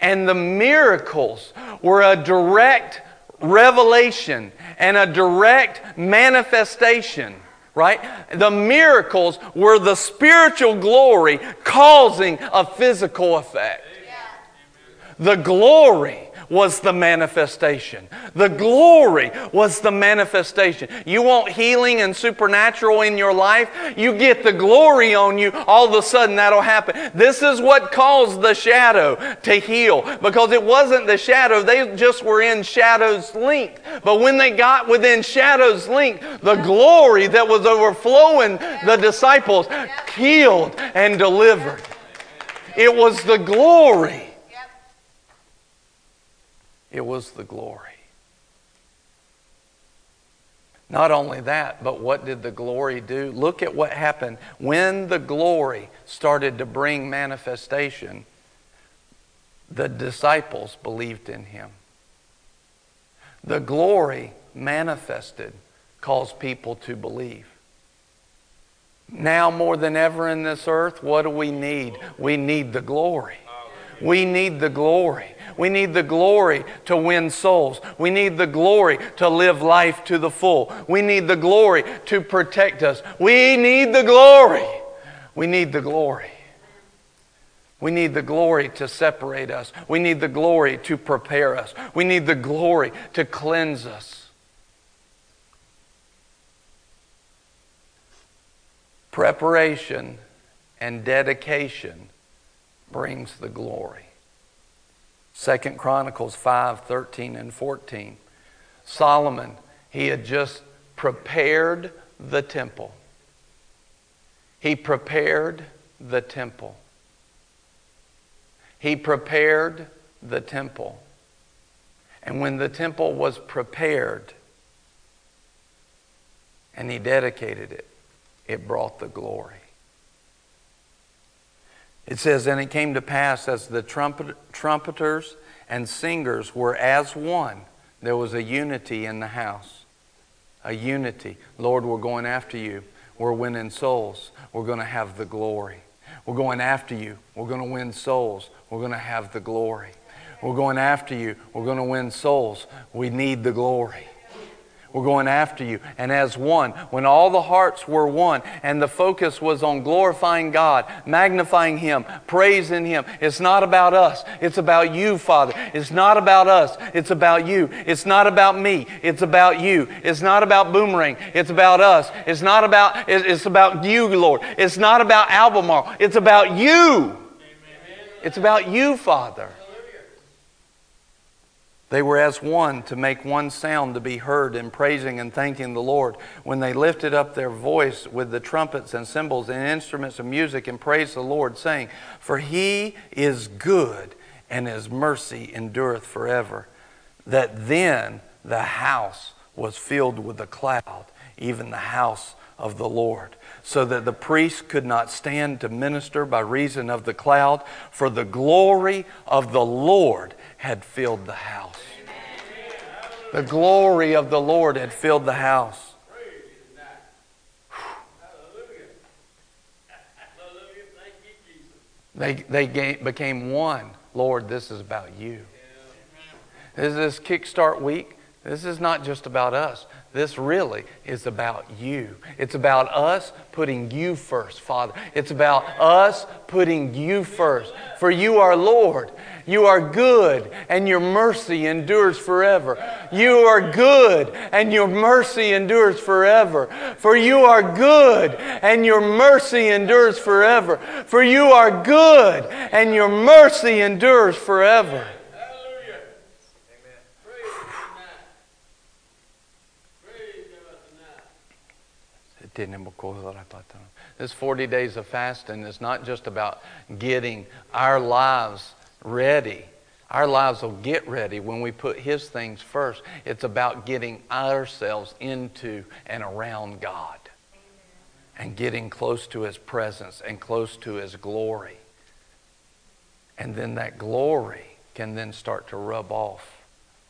And the miracles were a direct revelation and a direct manifestation, right? The miracles were the spiritual glory causing a physical effect. The glory was the manifestation. The glory was the manifestation. You want healing and supernatural in your life? You get the glory on you, all of a sudden that'll happen. This is what caused the shadow to heal because it wasn't the shadow, they just were in shadow's length. But when they got within shadow's length, the glory that was overflowing the disciples healed and delivered. It was the glory it was the glory. Not only that, but what did the glory do? Look at what happened when the glory started to bring manifestation. The disciples believed in him. The glory manifested caused people to believe. Now, more than ever in this earth, what do we need? We need the glory. We need the glory. We need the glory to win souls. We need the glory to live life to the full. We need the glory to protect us. We need the glory. We need the glory. We need the glory to separate us. We need the glory to prepare us. We need the glory to cleanse us. Preparation and dedication brings the glory. Second Chronicles 5 13 and 14. Solomon, he had just prepared the temple. He prepared the temple. He prepared the temple. And when the temple was prepared and he dedicated it, it brought the glory. It says, And it came to pass as the trumpet, trumpeters and singers were as one, there was a unity in the house. A unity. Lord, we're going after you. We're winning souls. We're going to have the glory. We're going after you. We're going to win souls. We're going to have the glory. We're going after you. We're going to win souls. We need the glory. We're going after you. And as one, when all the hearts were one and the focus was on glorifying God, magnifying Him, praising Him, it's not about us. It's about you, Father. It's not about us. It's about you. It's not about me. It's about you. It's not about Boomerang. It's about us. It's not about, it's about you, Lord. It's not about Albemarle. It's about you. It's about you, Father. They were as one to make one sound to be heard in praising and thanking the Lord. When they lifted up their voice with the trumpets and cymbals and instruments of music and praised the Lord, saying, For he is good and his mercy endureth forever. That then the house was filled with a cloud, even the house of the Lord, so that the priest could not stand to minister by reason of the cloud, for the glory of the Lord had filled the house. The glory of the Lord had filled the house. They, they became one. Lord, this is about you. Is this is Kickstart Week. This is not just about us. This really is about you. It's about us putting you first, Father. It's about us putting you first. For you are Lord. You are good, and your mercy endures forever. You are good, and your mercy endures forever. For you are good, and your mercy endures forever. For you are good, and your mercy endures forever. This 40 days of fasting is not just about getting our lives ready. Our lives will get ready when we put His things first. It's about getting ourselves into and around God and getting close to His presence and close to His glory. And then that glory can then start to rub off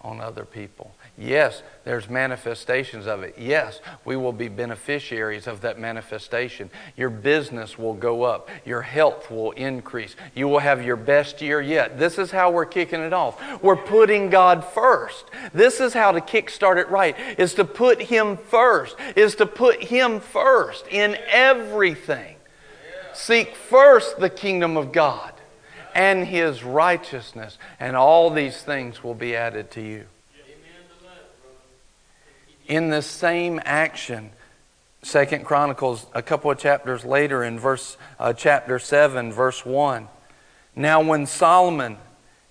on other people. Yes, there's manifestations of it. Yes, we will be beneficiaries of that manifestation. Your business will go up. Your health will increase. You will have your best year yet. This is how we're kicking it off. We're putting God first. This is how to kickstart it right, is to put Him first, is to put Him first in everything. Seek first the kingdom of God and his righteousness, and all these things will be added to you. In the same action, Second Chronicles, a couple of chapters later, in verse uh, chapter seven, verse one. Now, when Solomon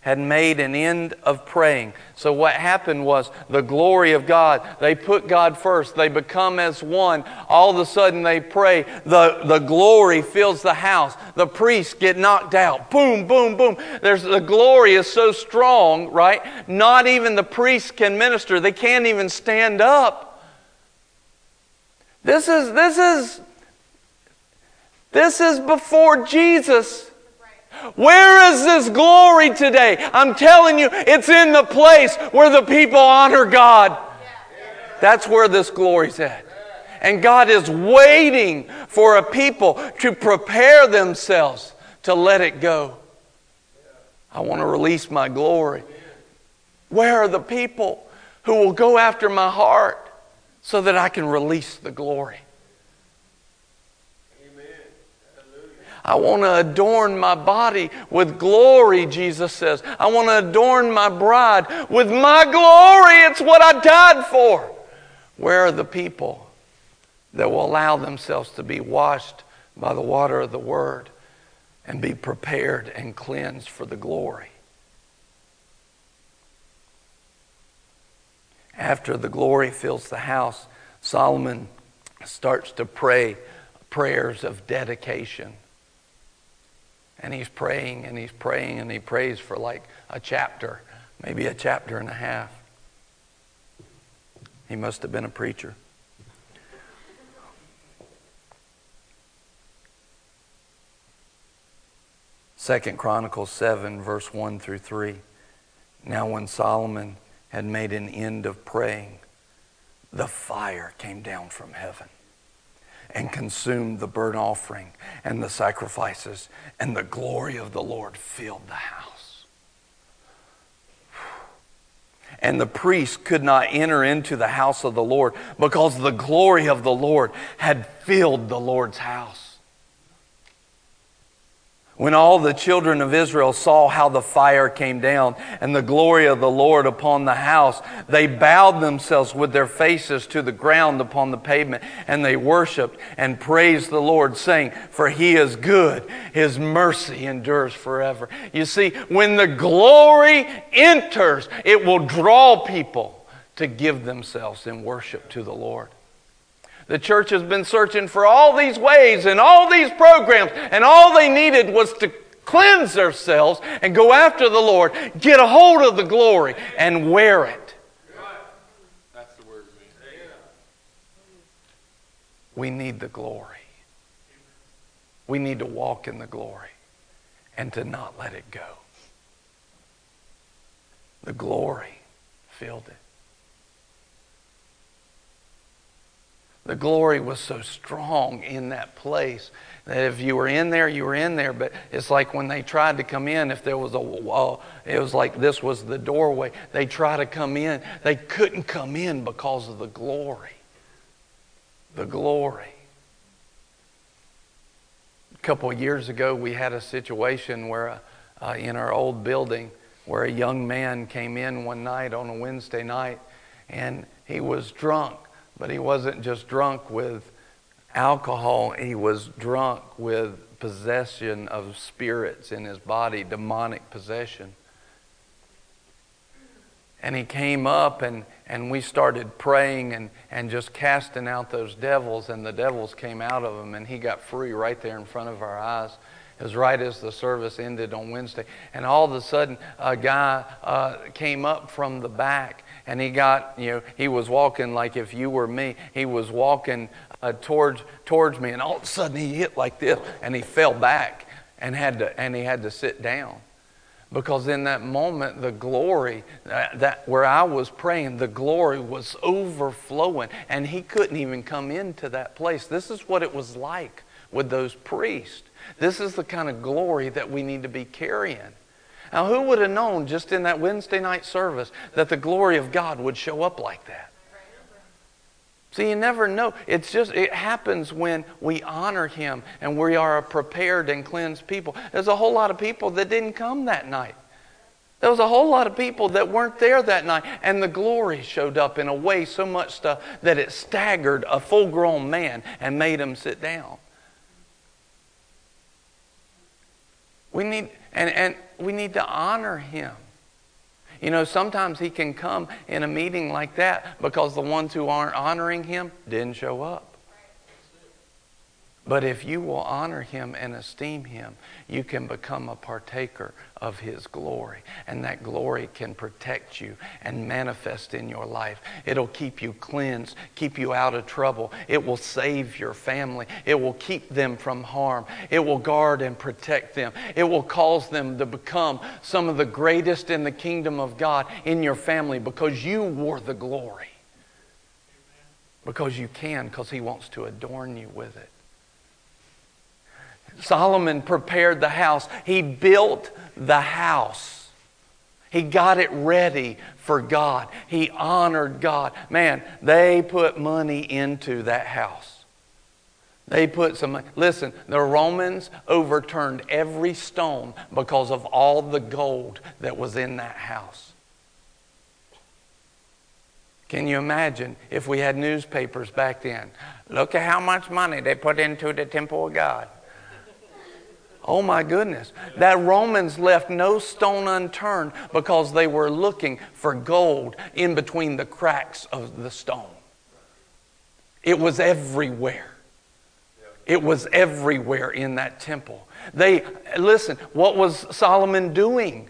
had made an end of praying. So, what happened was the glory of God, they put God first. They become as one. All of a sudden, they pray. The, the glory fills the house. The priests get knocked out. Boom, boom, boom. There's, the glory is so strong, right? Not even the priests can minister, they can't even stand up. This is, this is, this is before Jesus. Where is this glory today? I'm telling you, it's in the place where the people honor God. That's where this glory's at. And God is waiting for a people to prepare themselves to let it go. I want to release my glory. Where are the people who will go after my heart so that I can release the glory? I want to adorn my body with glory, Jesus says. I want to adorn my bride with my glory. It's what I died for. Where are the people that will allow themselves to be washed by the water of the Word and be prepared and cleansed for the glory? After the glory fills the house, Solomon starts to pray prayers of dedication. And he's praying and he's praying and he prays for like a chapter, maybe a chapter and a half. He must have been a preacher. Second Chronicles 7, verse 1 through 3. Now, when Solomon had made an end of praying, the fire came down from heaven and consumed the burnt offering and the sacrifices, and the glory of the Lord filled the house. And the priest could not enter into the house of the Lord because the glory of the Lord had filled the Lord's house. When all the children of Israel saw how the fire came down and the glory of the Lord upon the house, they bowed themselves with their faces to the ground upon the pavement, and they worshiped and praised the Lord, saying, For he is good, his mercy endures forever. You see, when the glory enters, it will draw people to give themselves in worship to the Lord. The church has been searching for all these ways and all these programs, and all they needed was to cleanse themselves and go after the Lord, get a hold of the glory, and wear it. That's the word. We need the glory. We need to walk in the glory and to not let it go. The glory filled it. The glory was so strong in that place that if you were in there, you were in there. But it's like when they tried to come in, if there was a wall, it was like this was the doorway. They tried to come in, they couldn't come in because of the glory. The glory. A couple of years ago, we had a situation where uh, in our old building where a young man came in one night on a Wednesday night and he was drunk but he wasn't just drunk with alcohol, he was drunk with possession of spirits in his body, demonic possession. And he came up and, and we started praying and, and just casting out those devils, and the devils came out of him, and he got free right there in front of our eyes. It was right as the service ended on Wednesday. And all of a sudden, a guy uh, came up from the back and he got, you know, he was walking like if you were me, he was walking uh, towards, towards me, and all of a sudden he hit like this, and he fell back and had to, and he had to sit down. Because in that moment, the glory, that, that where I was praying, the glory was overflowing, and he couldn't even come into that place. This is what it was like with those priests. This is the kind of glory that we need to be carrying. Now, who would have known just in that Wednesday night service that the glory of God would show up like that? See, you never know. It's just, it happens when we honor Him and we are a prepared and cleansed people. There's a whole lot of people that didn't come that night. There was a whole lot of people that weren't there that night, and the glory showed up in a way, so much stuff, that it staggered a full grown man and made him sit down. We need, and, and we need to honor him. You know, sometimes he can come in a meeting like that because the ones who aren't honoring him didn't show up. But if you will honor him and esteem him, you can become a partaker of his glory. And that glory can protect you and manifest in your life. It'll keep you cleansed, keep you out of trouble. It will save your family. It will keep them from harm. It will guard and protect them. It will cause them to become some of the greatest in the kingdom of God in your family because you wore the glory. Because you can, because he wants to adorn you with it. Solomon prepared the house. He built the house. He got it ready for God. He honored God. Man, they put money into that house. They put some. Listen, the Romans overturned every stone because of all the gold that was in that house. Can you imagine if we had newspapers back then? Look at how much money they put into the temple of God. Oh my goodness. That Romans left no stone unturned because they were looking for gold in between the cracks of the stone. It was everywhere. It was everywhere in that temple. They, listen, what was Solomon doing?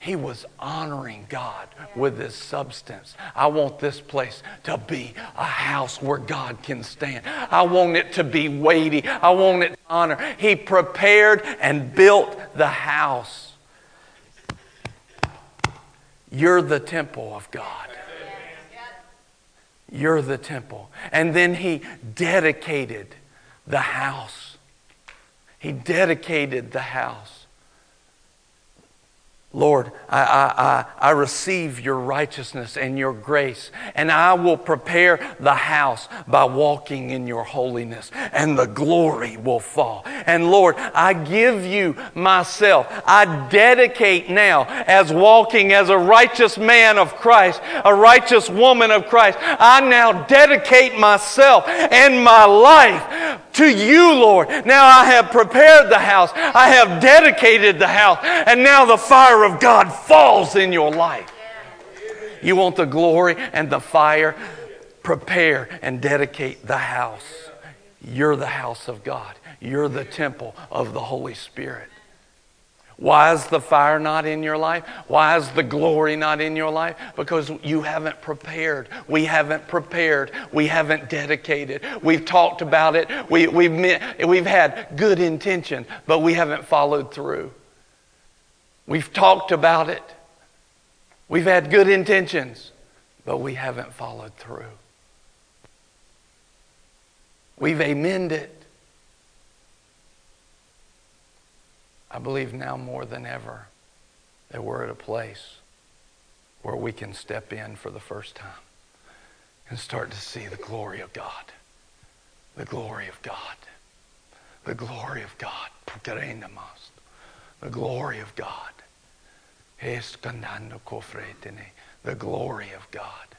He was honoring God with this substance. I want this place to be a house where God can stand. I want it to be weighty. I want it to honor. He prepared and built the house. You're the temple of God. You're the temple. And then he dedicated the house. He dedicated the house. Lord, I, I, I, receive your righteousness and your grace, and I will prepare the house by walking in your holiness, and the glory will fall. And Lord, I give you myself. I dedicate now as walking as a righteous man of Christ, a righteous woman of Christ. I now dedicate myself and my life to you, Lord. Now I have prepared the house, I have dedicated the house, and now the fire of God falls in your life. You want the glory and the fire? Prepare and dedicate the house. You're the house of God. You're the temple of the Holy Spirit. Why is the fire not in your life? Why is the glory not in your life? Because you haven't prepared. We haven't prepared. We haven't dedicated. We've talked about it. We, we've, we've had good intention, but we haven't followed through. We've talked about it. We've had good intentions, but we haven't followed through. We've amended. I believe now more than ever that we're at a place where we can step in for the first time and start to see the glory of God. The glory of God. The glory of God. The glory of God. The glory of God.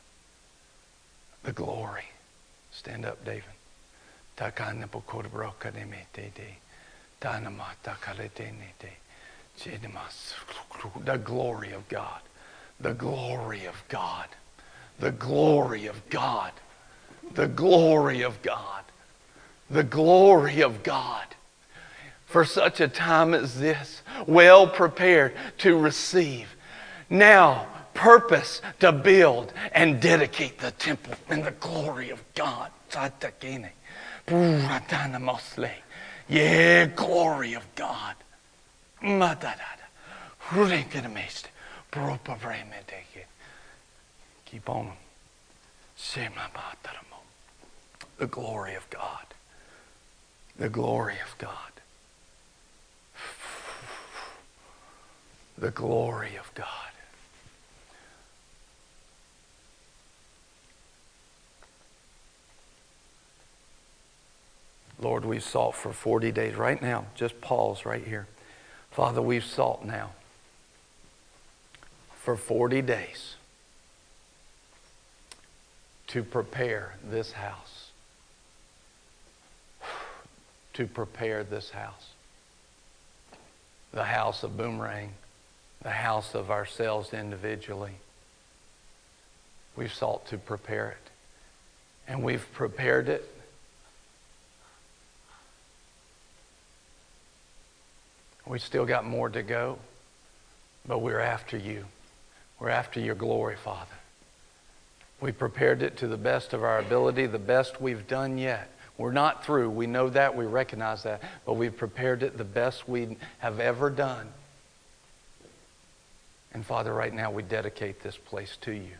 The glory. Stand up, David. The glory of God. The glory of God. The glory of God. The glory of God. The glory of God for such a time as this, well prepared to receive. Now, purpose to build and dedicate the temple in the glory of God. Yeah, glory of God. Keep on. The glory of God. The glory of God. the glory of God. Lord, we've sought for 40 days. Right now, just pause right here. Father, we've sought now for 40 days to prepare this house. To prepare this house. The house of Boomerang the house of ourselves individually. We've sought to prepare it. And we've prepared it. We still got more to go, but we're after you. We're after your glory, Father. We prepared it to the best of our ability, the best we've done yet. We're not through. We know that. We recognize that. But we've prepared it the best we have ever done. And Father, right now we dedicate this place to you.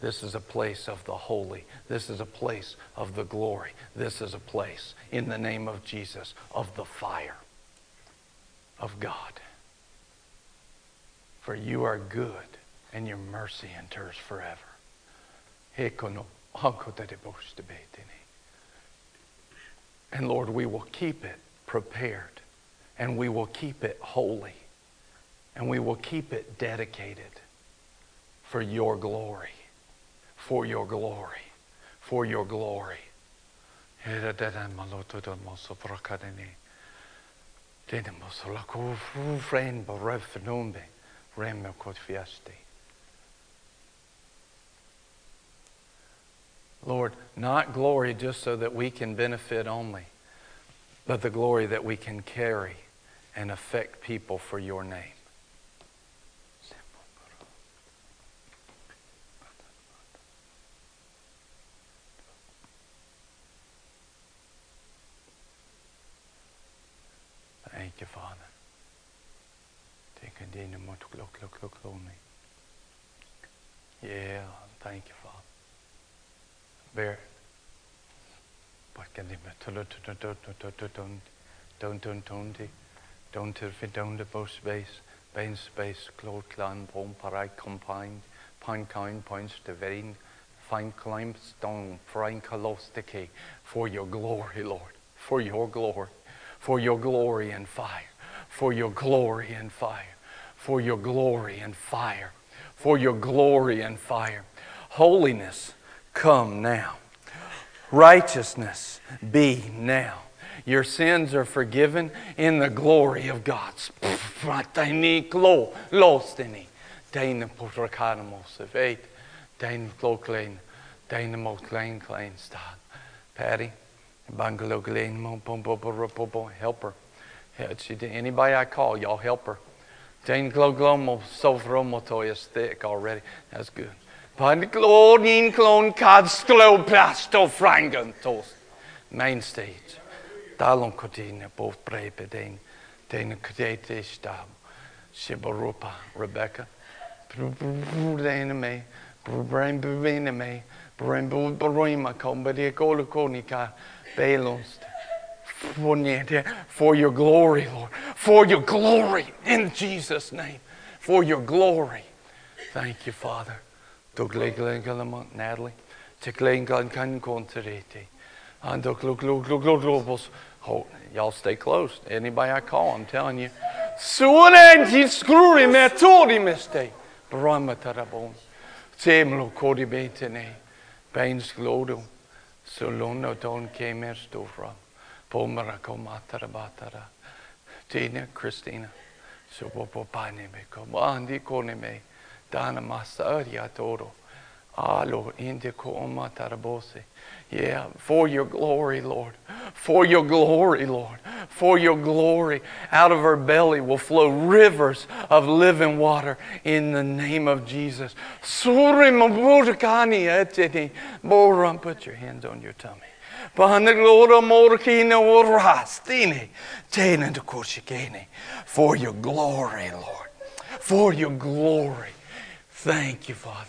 This is a place of the holy. This is a place of the glory. This is a place, in the name of Jesus, of the fire of God. For you are good, and your mercy endures forever. And Lord, we will keep it prepared, and we will keep it holy and we will keep it dedicated for your glory, for your glory, for your glory. Lord, not glory just so that we can benefit only, but the glory that we can carry and affect people for your name. Thank you, Father. Thank you, Father. Yeah, thank you, Father. Bear. But can they don't don't don't don't to fit down the bow space, bain space, cloud clan, bone parai combined, pine kind points to vein, fine climb stone, frying kalostike, for your glory, Lord, for your glory, for your glory and fire, for your glory and fire, for your glory and fire, for your glory and fire. Holiness, come now. Righteousness, be now. Your sins are forgiven in the glory of God. Deine portrakanamos of eight. Deine kloklein. Deine mo klein klein staat. Patty. Help her. Anybody I call, y'all help her. Deine gloglomo sovromotoya thick already. That's good. Pan glonin clone cad sklo plasto frangantos. Main stage. Dalon kodine both brebe den den kodete stab. Shibarupa Rebecca. Brudene me. Brain bevene me. Brain buroima kombadi kolokonika. Balonst. For your glory, Lord. For your glory in Jesus' name. For your glory. Thank you, Father. Natalie. Globos. Y'all stay close. Anybody I call, I'm telling you. Suonen ti scruri me tori miste. Brahma tarabon. Semlo kodi betene. Bains glodo. Solonna ton kemer stofra. Pomera komatara batara. Tina Kristina. Sopopo panime kom. Andi konime. Dana massa örja toro. Alo inte komatara bose. Yeah, for your glory, Lord. For your glory, Lord. For your glory. Out of her belly will flow rivers of living water in the name of Jesus. Put your hands on your tummy. For your glory, Lord. For your glory. Thank you, Father.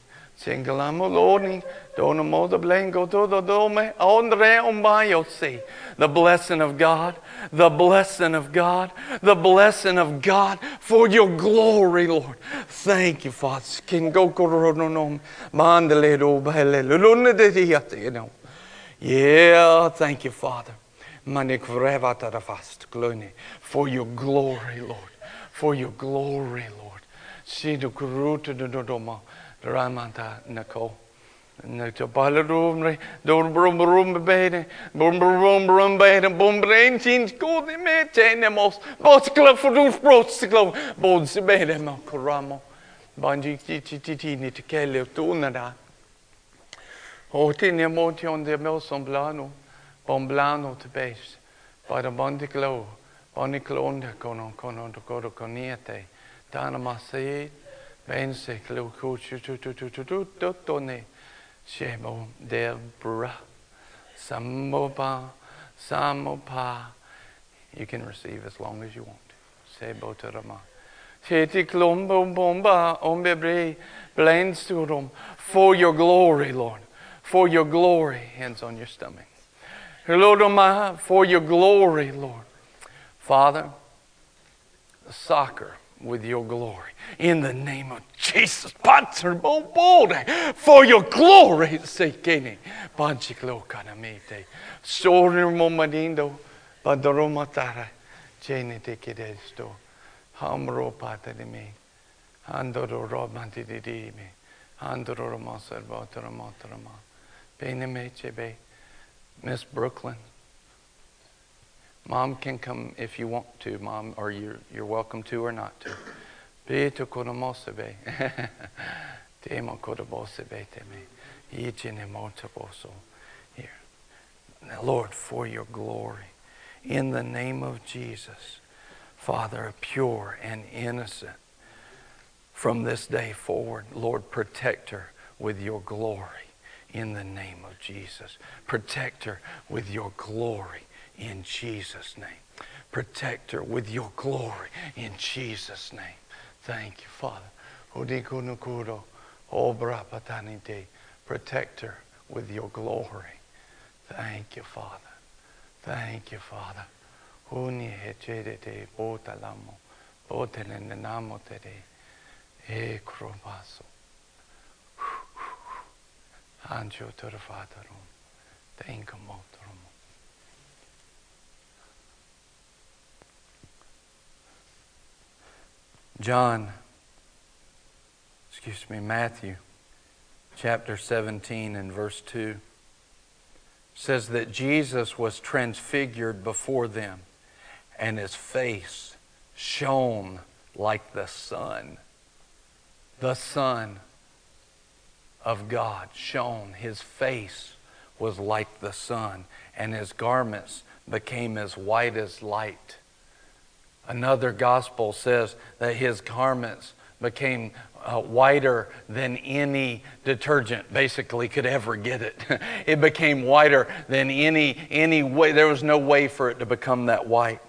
Haley. Singolamo loni, donomo the blanco todo dome, andre umbayosi. The blessing of God, the blessing of God, the blessing of God for your glory, Lord. Thank you, Father. King go coronom, mandeledo bele, luna de diate, Yeah, thank you, Father. Manik vrevata fast glone, for your glory, Lord. For your glory, Lord. See the gruta de dodoma. Ramanta Nicole. No to balarum don brum brum bene brum brum brum bene bum brain tin go de me tenemos bot club for dos brots club bon se bene ma coramo banji ti ti ti ti ni te kelle tuna da o tiene monti on de mel son blano bon blano te base by the bondi glow boni clone con con con con niente dana masai Vensek lokuchu tu tu tu tu tu tu tu ne shemo debra samopa samopa. You can receive as long as you want. Sebo terama. Teti klombo bomba ombebre blainsturum for your glory, Lord. For your glory. Hands on your stomach. Lord, for your glory, Lord. Father, soccer with your glory. In the name of Jesus, Patsurmo bold for your glory, sekene, eh, panchiklo kanamete, sorry momadindo, padoromatara, chene tekedesto, hamro patarime, andoro romanti di me, andoro romaservatara matarama, bene me chebe, Miss Brooklyn, Mom can come if you want to, Mom, or you're, you're welcome to or not to. Bito konomosebe. Temo kodobosebe teme. Here. Now, Lord, for your glory, in the name of Jesus, Father, pure and innocent, from this day forward, Lord, protect her with your glory in the name of Jesus. Protect her with your glory in Jesus' name. Protect her with your glory in Jesus' name. Thank you, Father. Protect her with your glory. Thank you, Father. Thank you, Father. Uni hechedete botalamo, botelenenamo tere, e. Anjo torfatarum, tenka John, excuse me, Matthew chapter 17 and verse 2 says that Jesus was transfigured before them and his face shone like the sun. The Son of God shone. His face was like the sun, and his garments became as white as light. Another gospel says that his garments became uh, whiter than any detergent basically could ever get it. it became whiter than any any way. There was no way for it to become that white.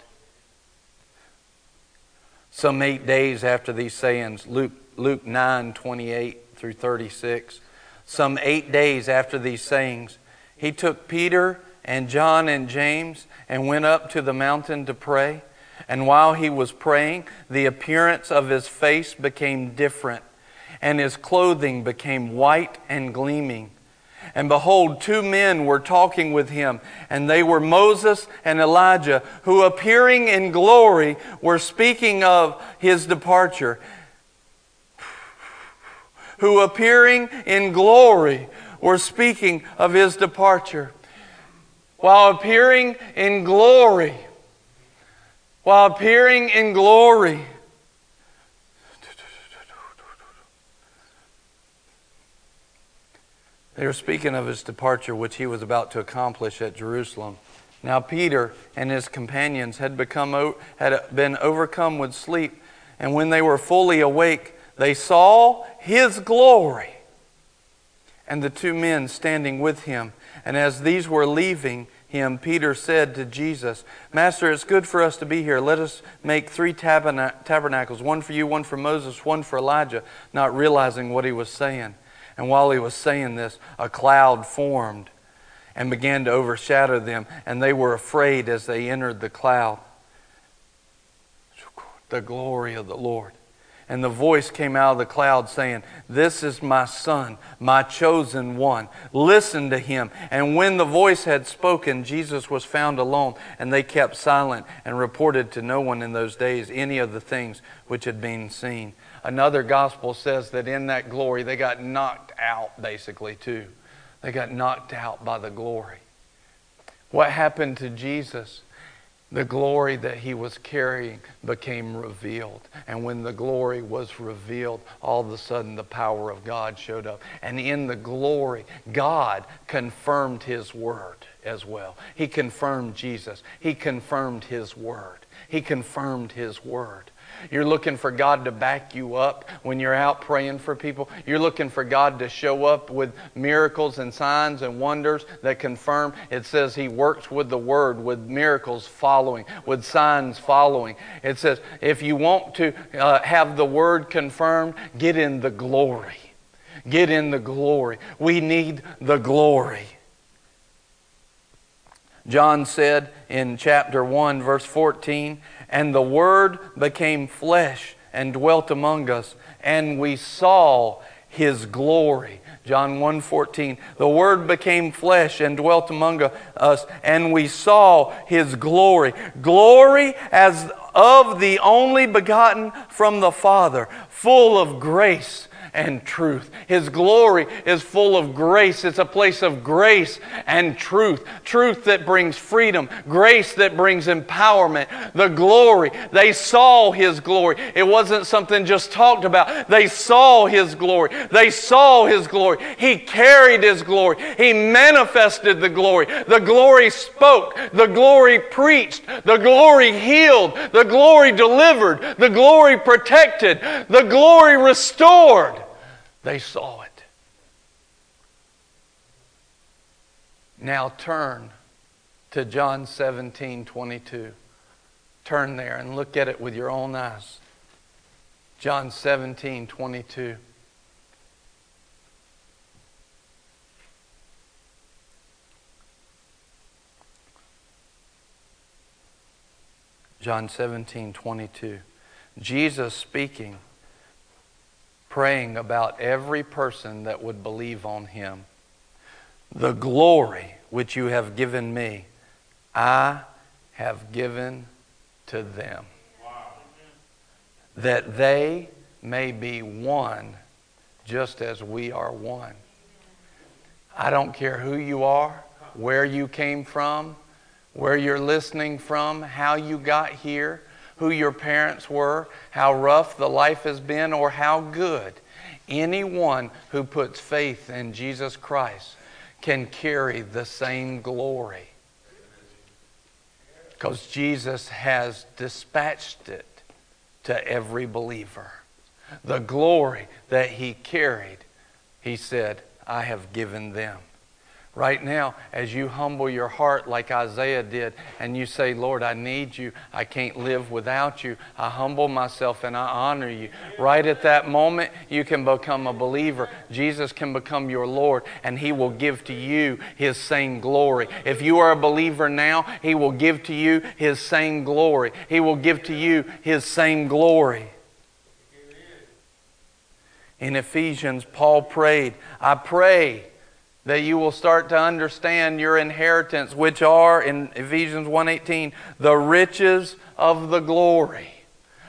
Some eight days after these sayings, Luke Luke nine twenty eight through thirty six. Some eight days after these sayings, he took Peter and John and James and went up to the mountain to pray. And while he was praying, the appearance of his face became different, and his clothing became white and gleaming. And behold, two men were talking with him, and they were Moses and Elijah, who appearing in glory were speaking of his departure. Who appearing in glory were speaking of his departure. While appearing in glory, while appearing in glory. They were speaking of his departure, which he was about to accomplish at Jerusalem. Now Peter and his companions had become had been overcome with sleep, and when they were fully awake, they saw his glory and the two men standing with him. And as these were leaving, him, Peter said to Jesus, Master, it's good for us to be here. Let us make three tabernacles one for you, one for Moses, one for Elijah, not realizing what he was saying. And while he was saying this, a cloud formed and began to overshadow them, and they were afraid as they entered the cloud. The glory of the Lord. And the voice came out of the cloud saying, This is my son, my chosen one. Listen to him. And when the voice had spoken, Jesus was found alone, and they kept silent and reported to no one in those days any of the things which had been seen. Another gospel says that in that glory, they got knocked out, basically, too. They got knocked out by the glory. What happened to Jesus? The glory that he was carrying became revealed. And when the glory was revealed, all of a sudden the power of God showed up. And in the glory, God confirmed his word as well. He confirmed Jesus, he confirmed his word. He confirmed his word. You're looking for God to back you up when you're out praying for people. You're looking for God to show up with miracles and signs and wonders that confirm. It says He works with the Word, with miracles following, with signs following. It says if you want to uh, have the Word confirmed, get in the glory. Get in the glory. We need the glory. John said in chapter 1, verse 14, and the Word became flesh and dwelt among us, and we saw his glory. John 1:14 The word became flesh and dwelt among us and we saw his glory glory as of the only begotten from the father full of grace and truth. His glory is full of grace. It's a place of grace and truth. Truth that brings freedom, grace that brings empowerment. The glory. They saw His glory. It wasn't something just talked about. They saw His glory. They saw His glory. He carried His glory. He manifested the glory. The glory spoke. The glory preached. The glory healed. The glory delivered. The glory protected. The glory restored. They saw it. Now turn to John 17 22. Turn there and look at it with your own eyes. John 17 22. John 17 22. Jesus speaking praying about every person that would believe on him. The glory which you have given me, I have given to them. That they may be one just as we are one. I don't care who you are, where you came from, where you're listening from, how you got here who your parents were, how rough the life has been, or how good. Anyone who puts faith in Jesus Christ can carry the same glory. Because Jesus has dispatched it to every believer. The glory that he carried, he said, I have given them. Right now, as you humble your heart like Isaiah did, and you say, Lord, I need you. I can't live without you. I humble myself and I honor you. Right at that moment, you can become a believer. Jesus can become your Lord, and He will give to you His same glory. If you are a believer now, He will give to you His same glory. He will give to you His same glory. In Ephesians, Paul prayed, I pray that you will start to understand your inheritance which are in Ephesians 1:18 the riches of the glory.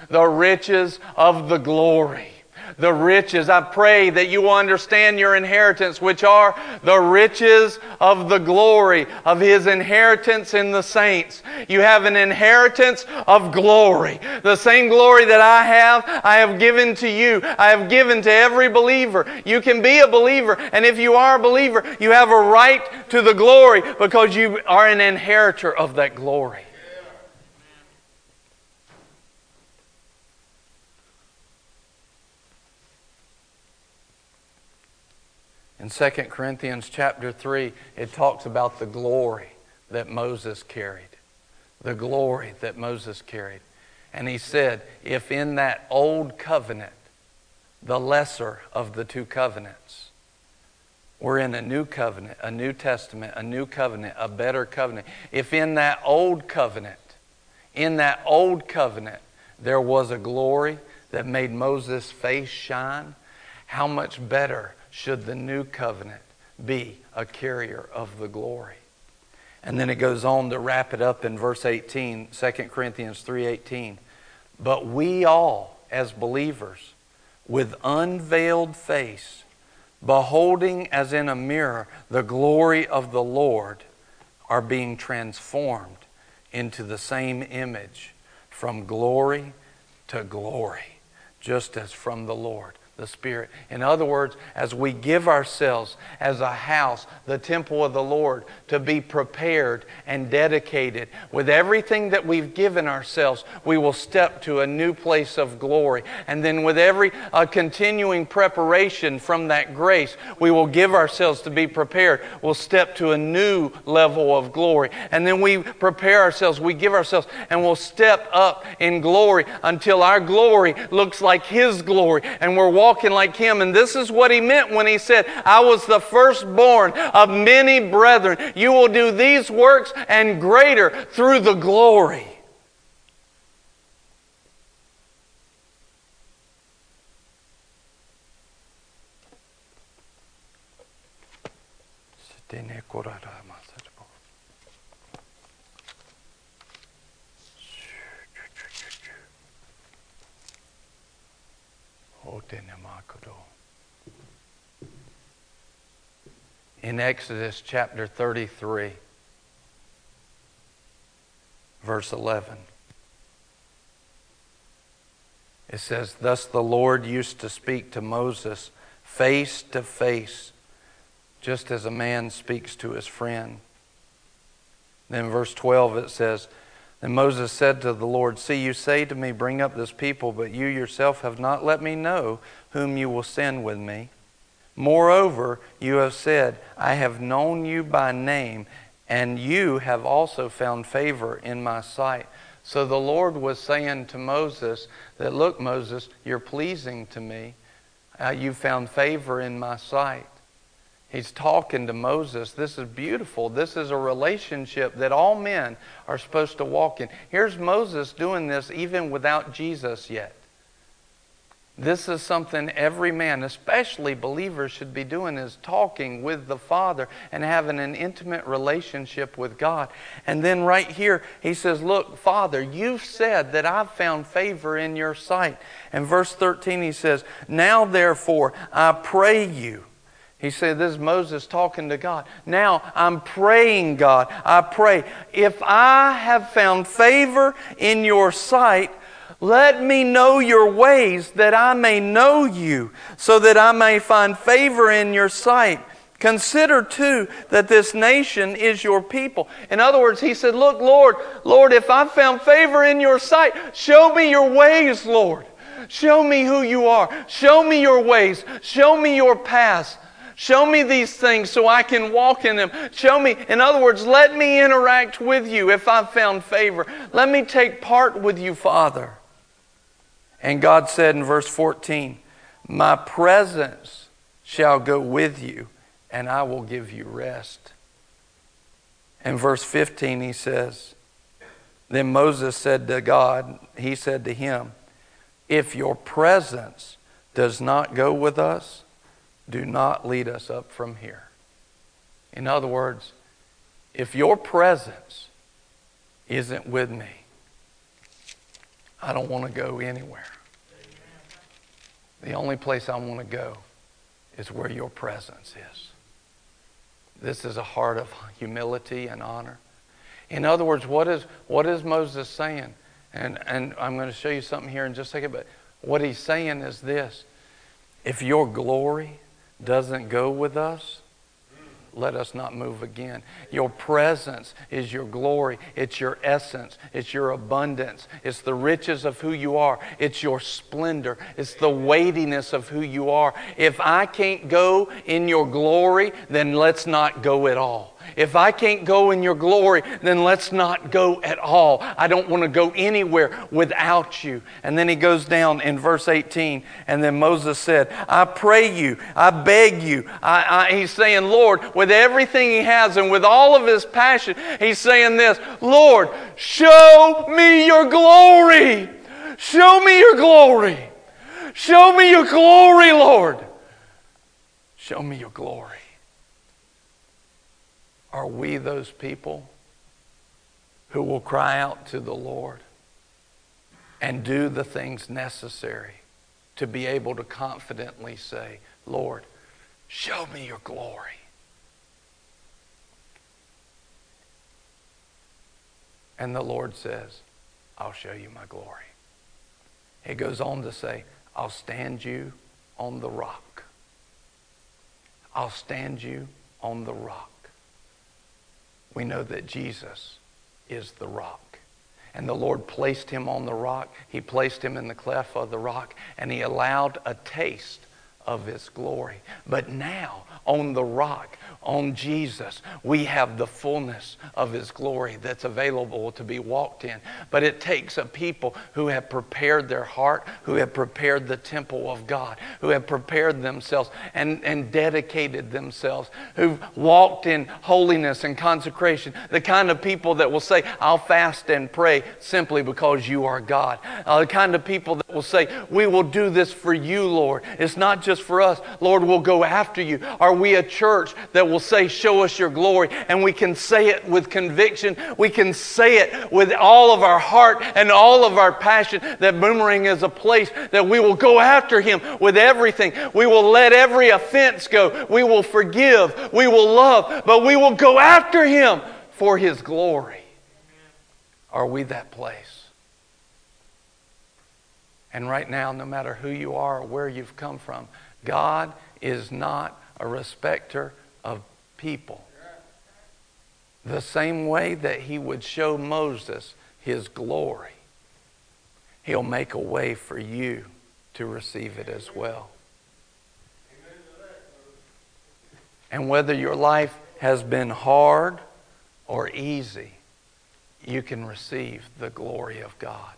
The riches of the glory the riches. I pray that you will understand your inheritance, which are the riches of the glory of His inheritance in the saints. You have an inheritance of glory. The same glory that I have, I have given to you. I have given to every believer. You can be a believer, and if you are a believer, you have a right to the glory because you are an inheritor of that glory. In 2 Corinthians chapter 3, it talks about the glory that Moses carried. The glory that Moses carried. And he said, if in that old covenant, the lesser of the two covenants, we're in a new covenant, a new testament, a new covenant, a better covenant. If in that old covenant, in that old covenant, there was a glory that made Moses' face shine, how much better should the new covenant be a carrier of the glory. And then it goes on to wrap it up in verse 18, 2 Corinthians 3:18. But we all as believers with unveiled face beholding as in a mirror the glory of the Lord are being transformed into the same image from glory to glory just as from the Lord the Spirit. In other words, as we give ourselves as a house, the temple of the Lord, to be prepared and dedicated with everything that we've given ourselves, we will step to a new place of glory. And then, with every uh, continuing preparation from that grace, we will give ourselves to be prepared. We'll step to a new level of glory. And then we prepare ourselves, we give ourselves, and we'll step up in glory until our glory looks like His glory. And we're walking walking like him. And this is what he meant when he said, I was the firstborn of many brethren. You will do these works and greater through the glory. Sit in Exodus chapter 33, verse 11. It says, Thus the Lord used to speak to Moses face to face, just as a man speaks to his friend. Then, verse 12, it says, Then Moses said to the Lord, See, you say to me, Bring up this people, but you yourself have not let me know whom you will send with me. Moreover, you have said, I have known you by name, and you have also found favor in my sight. So the Lord was saying to Moses that, Look, Moses, you're pleasing to me. Uh, you found favor in my sight. He's talking to Moses. This is beautiful. This is a relationship that all men are supposed to walk in. Here's Moses doing this even without Jesus yet. This is something every man, especially believers, should be doing is talking with the Father and having an intimate relationship with God. And then right here, he says, Look, Father, you've said that I've found favor in your sight. And verse 13, he says, Now therefore, I pray you. He said, This is Moses talking to God. Now I'm praying, God. I pray, if I have found favor in your sight, let me know your ways that I may know you, so that I may find favor in your sight. Consider too that this nation is your people. In other words, he said, Look, Lord, Lord, if I found favor in your sight, show me your ways, Lord. Show me who you are. Show me your ways. Show me your paths. Show me these things so I can walk in them. Show me, in other words, let me interact with you if I've found favor. Let me take part with you, Father. And God said in verse 14, My presence shall go with you, and I will give you rest. In verse 15, he says, Then Moses said to God, He said to him, If your presence does not go with us, do not lead us up from here. In other words, if your presence isn't with me, I don't want to go anywhere. The only place I want to go is where your presence is. This is a heart of humility and honor. In other words, what is, what is Moses saying? And, and I'm going to show you something here in just a second, but what he's saying is this if your glory doesn't go with us, let us not move again. Your presence is your glory. It's your essence. It's your abundance. It's the riches of who you are. It's your splendor. It's the weightiness of who you are. If I can't go in your glory, then let's not go at all. If I can't go in your glory, then let's not go at all. I don't want to go anywhere without you. And then he goes down in verse 18, and then Moses said, I pray you, I beg you. I, I, he's saying, Lord, with everything he has and with all of his passion, he's saying this Lord, show me your glory. Show me your glory. Show me your glory, Lord. Show me your glory. Are we those people who will cry out to the Lord and do the things necessary to be able to confidently say, Lord, show me your glory? And the Lord says, I'll show you my glory. He goes on to say, I'll stand you on the rock. I'll stand you on the rock we know that Jesus is the rock. And the Lord placed him on the rock. He placed him in the cleft of the rock, and he allowed a taste of his glory. But now, on the rock, on Jesus, we have the fullness of His glory that's available to be walked in. But it takes a people who have prepared their heart, who have prepared the temple of God, who have prepared themselves and, and dedicated themselves, who've walked in holiness and consecration. The kind of people that will say, I'll fast and pray simply because you are God. Uh, the kind of people that will say, We will do this for you, Lord. It's not just for us. Lord, we'll go after you. Are we a church that will say, Show us your glory? And we can say it with conviction. We can say it with all of our heart and all of our passion that Boomerang is a place that we will go after him with everything. We will let every offense go. We will forgive. We will love. But we will go after him for his glory. Are we that place? And right now, no matter who you are or where you've come from, God is not a respecter of people. The same way that he would show Moses his glory, he'll make a way for you to receive it as well. And whether your life has been hard or easy, you can receive the glory of God.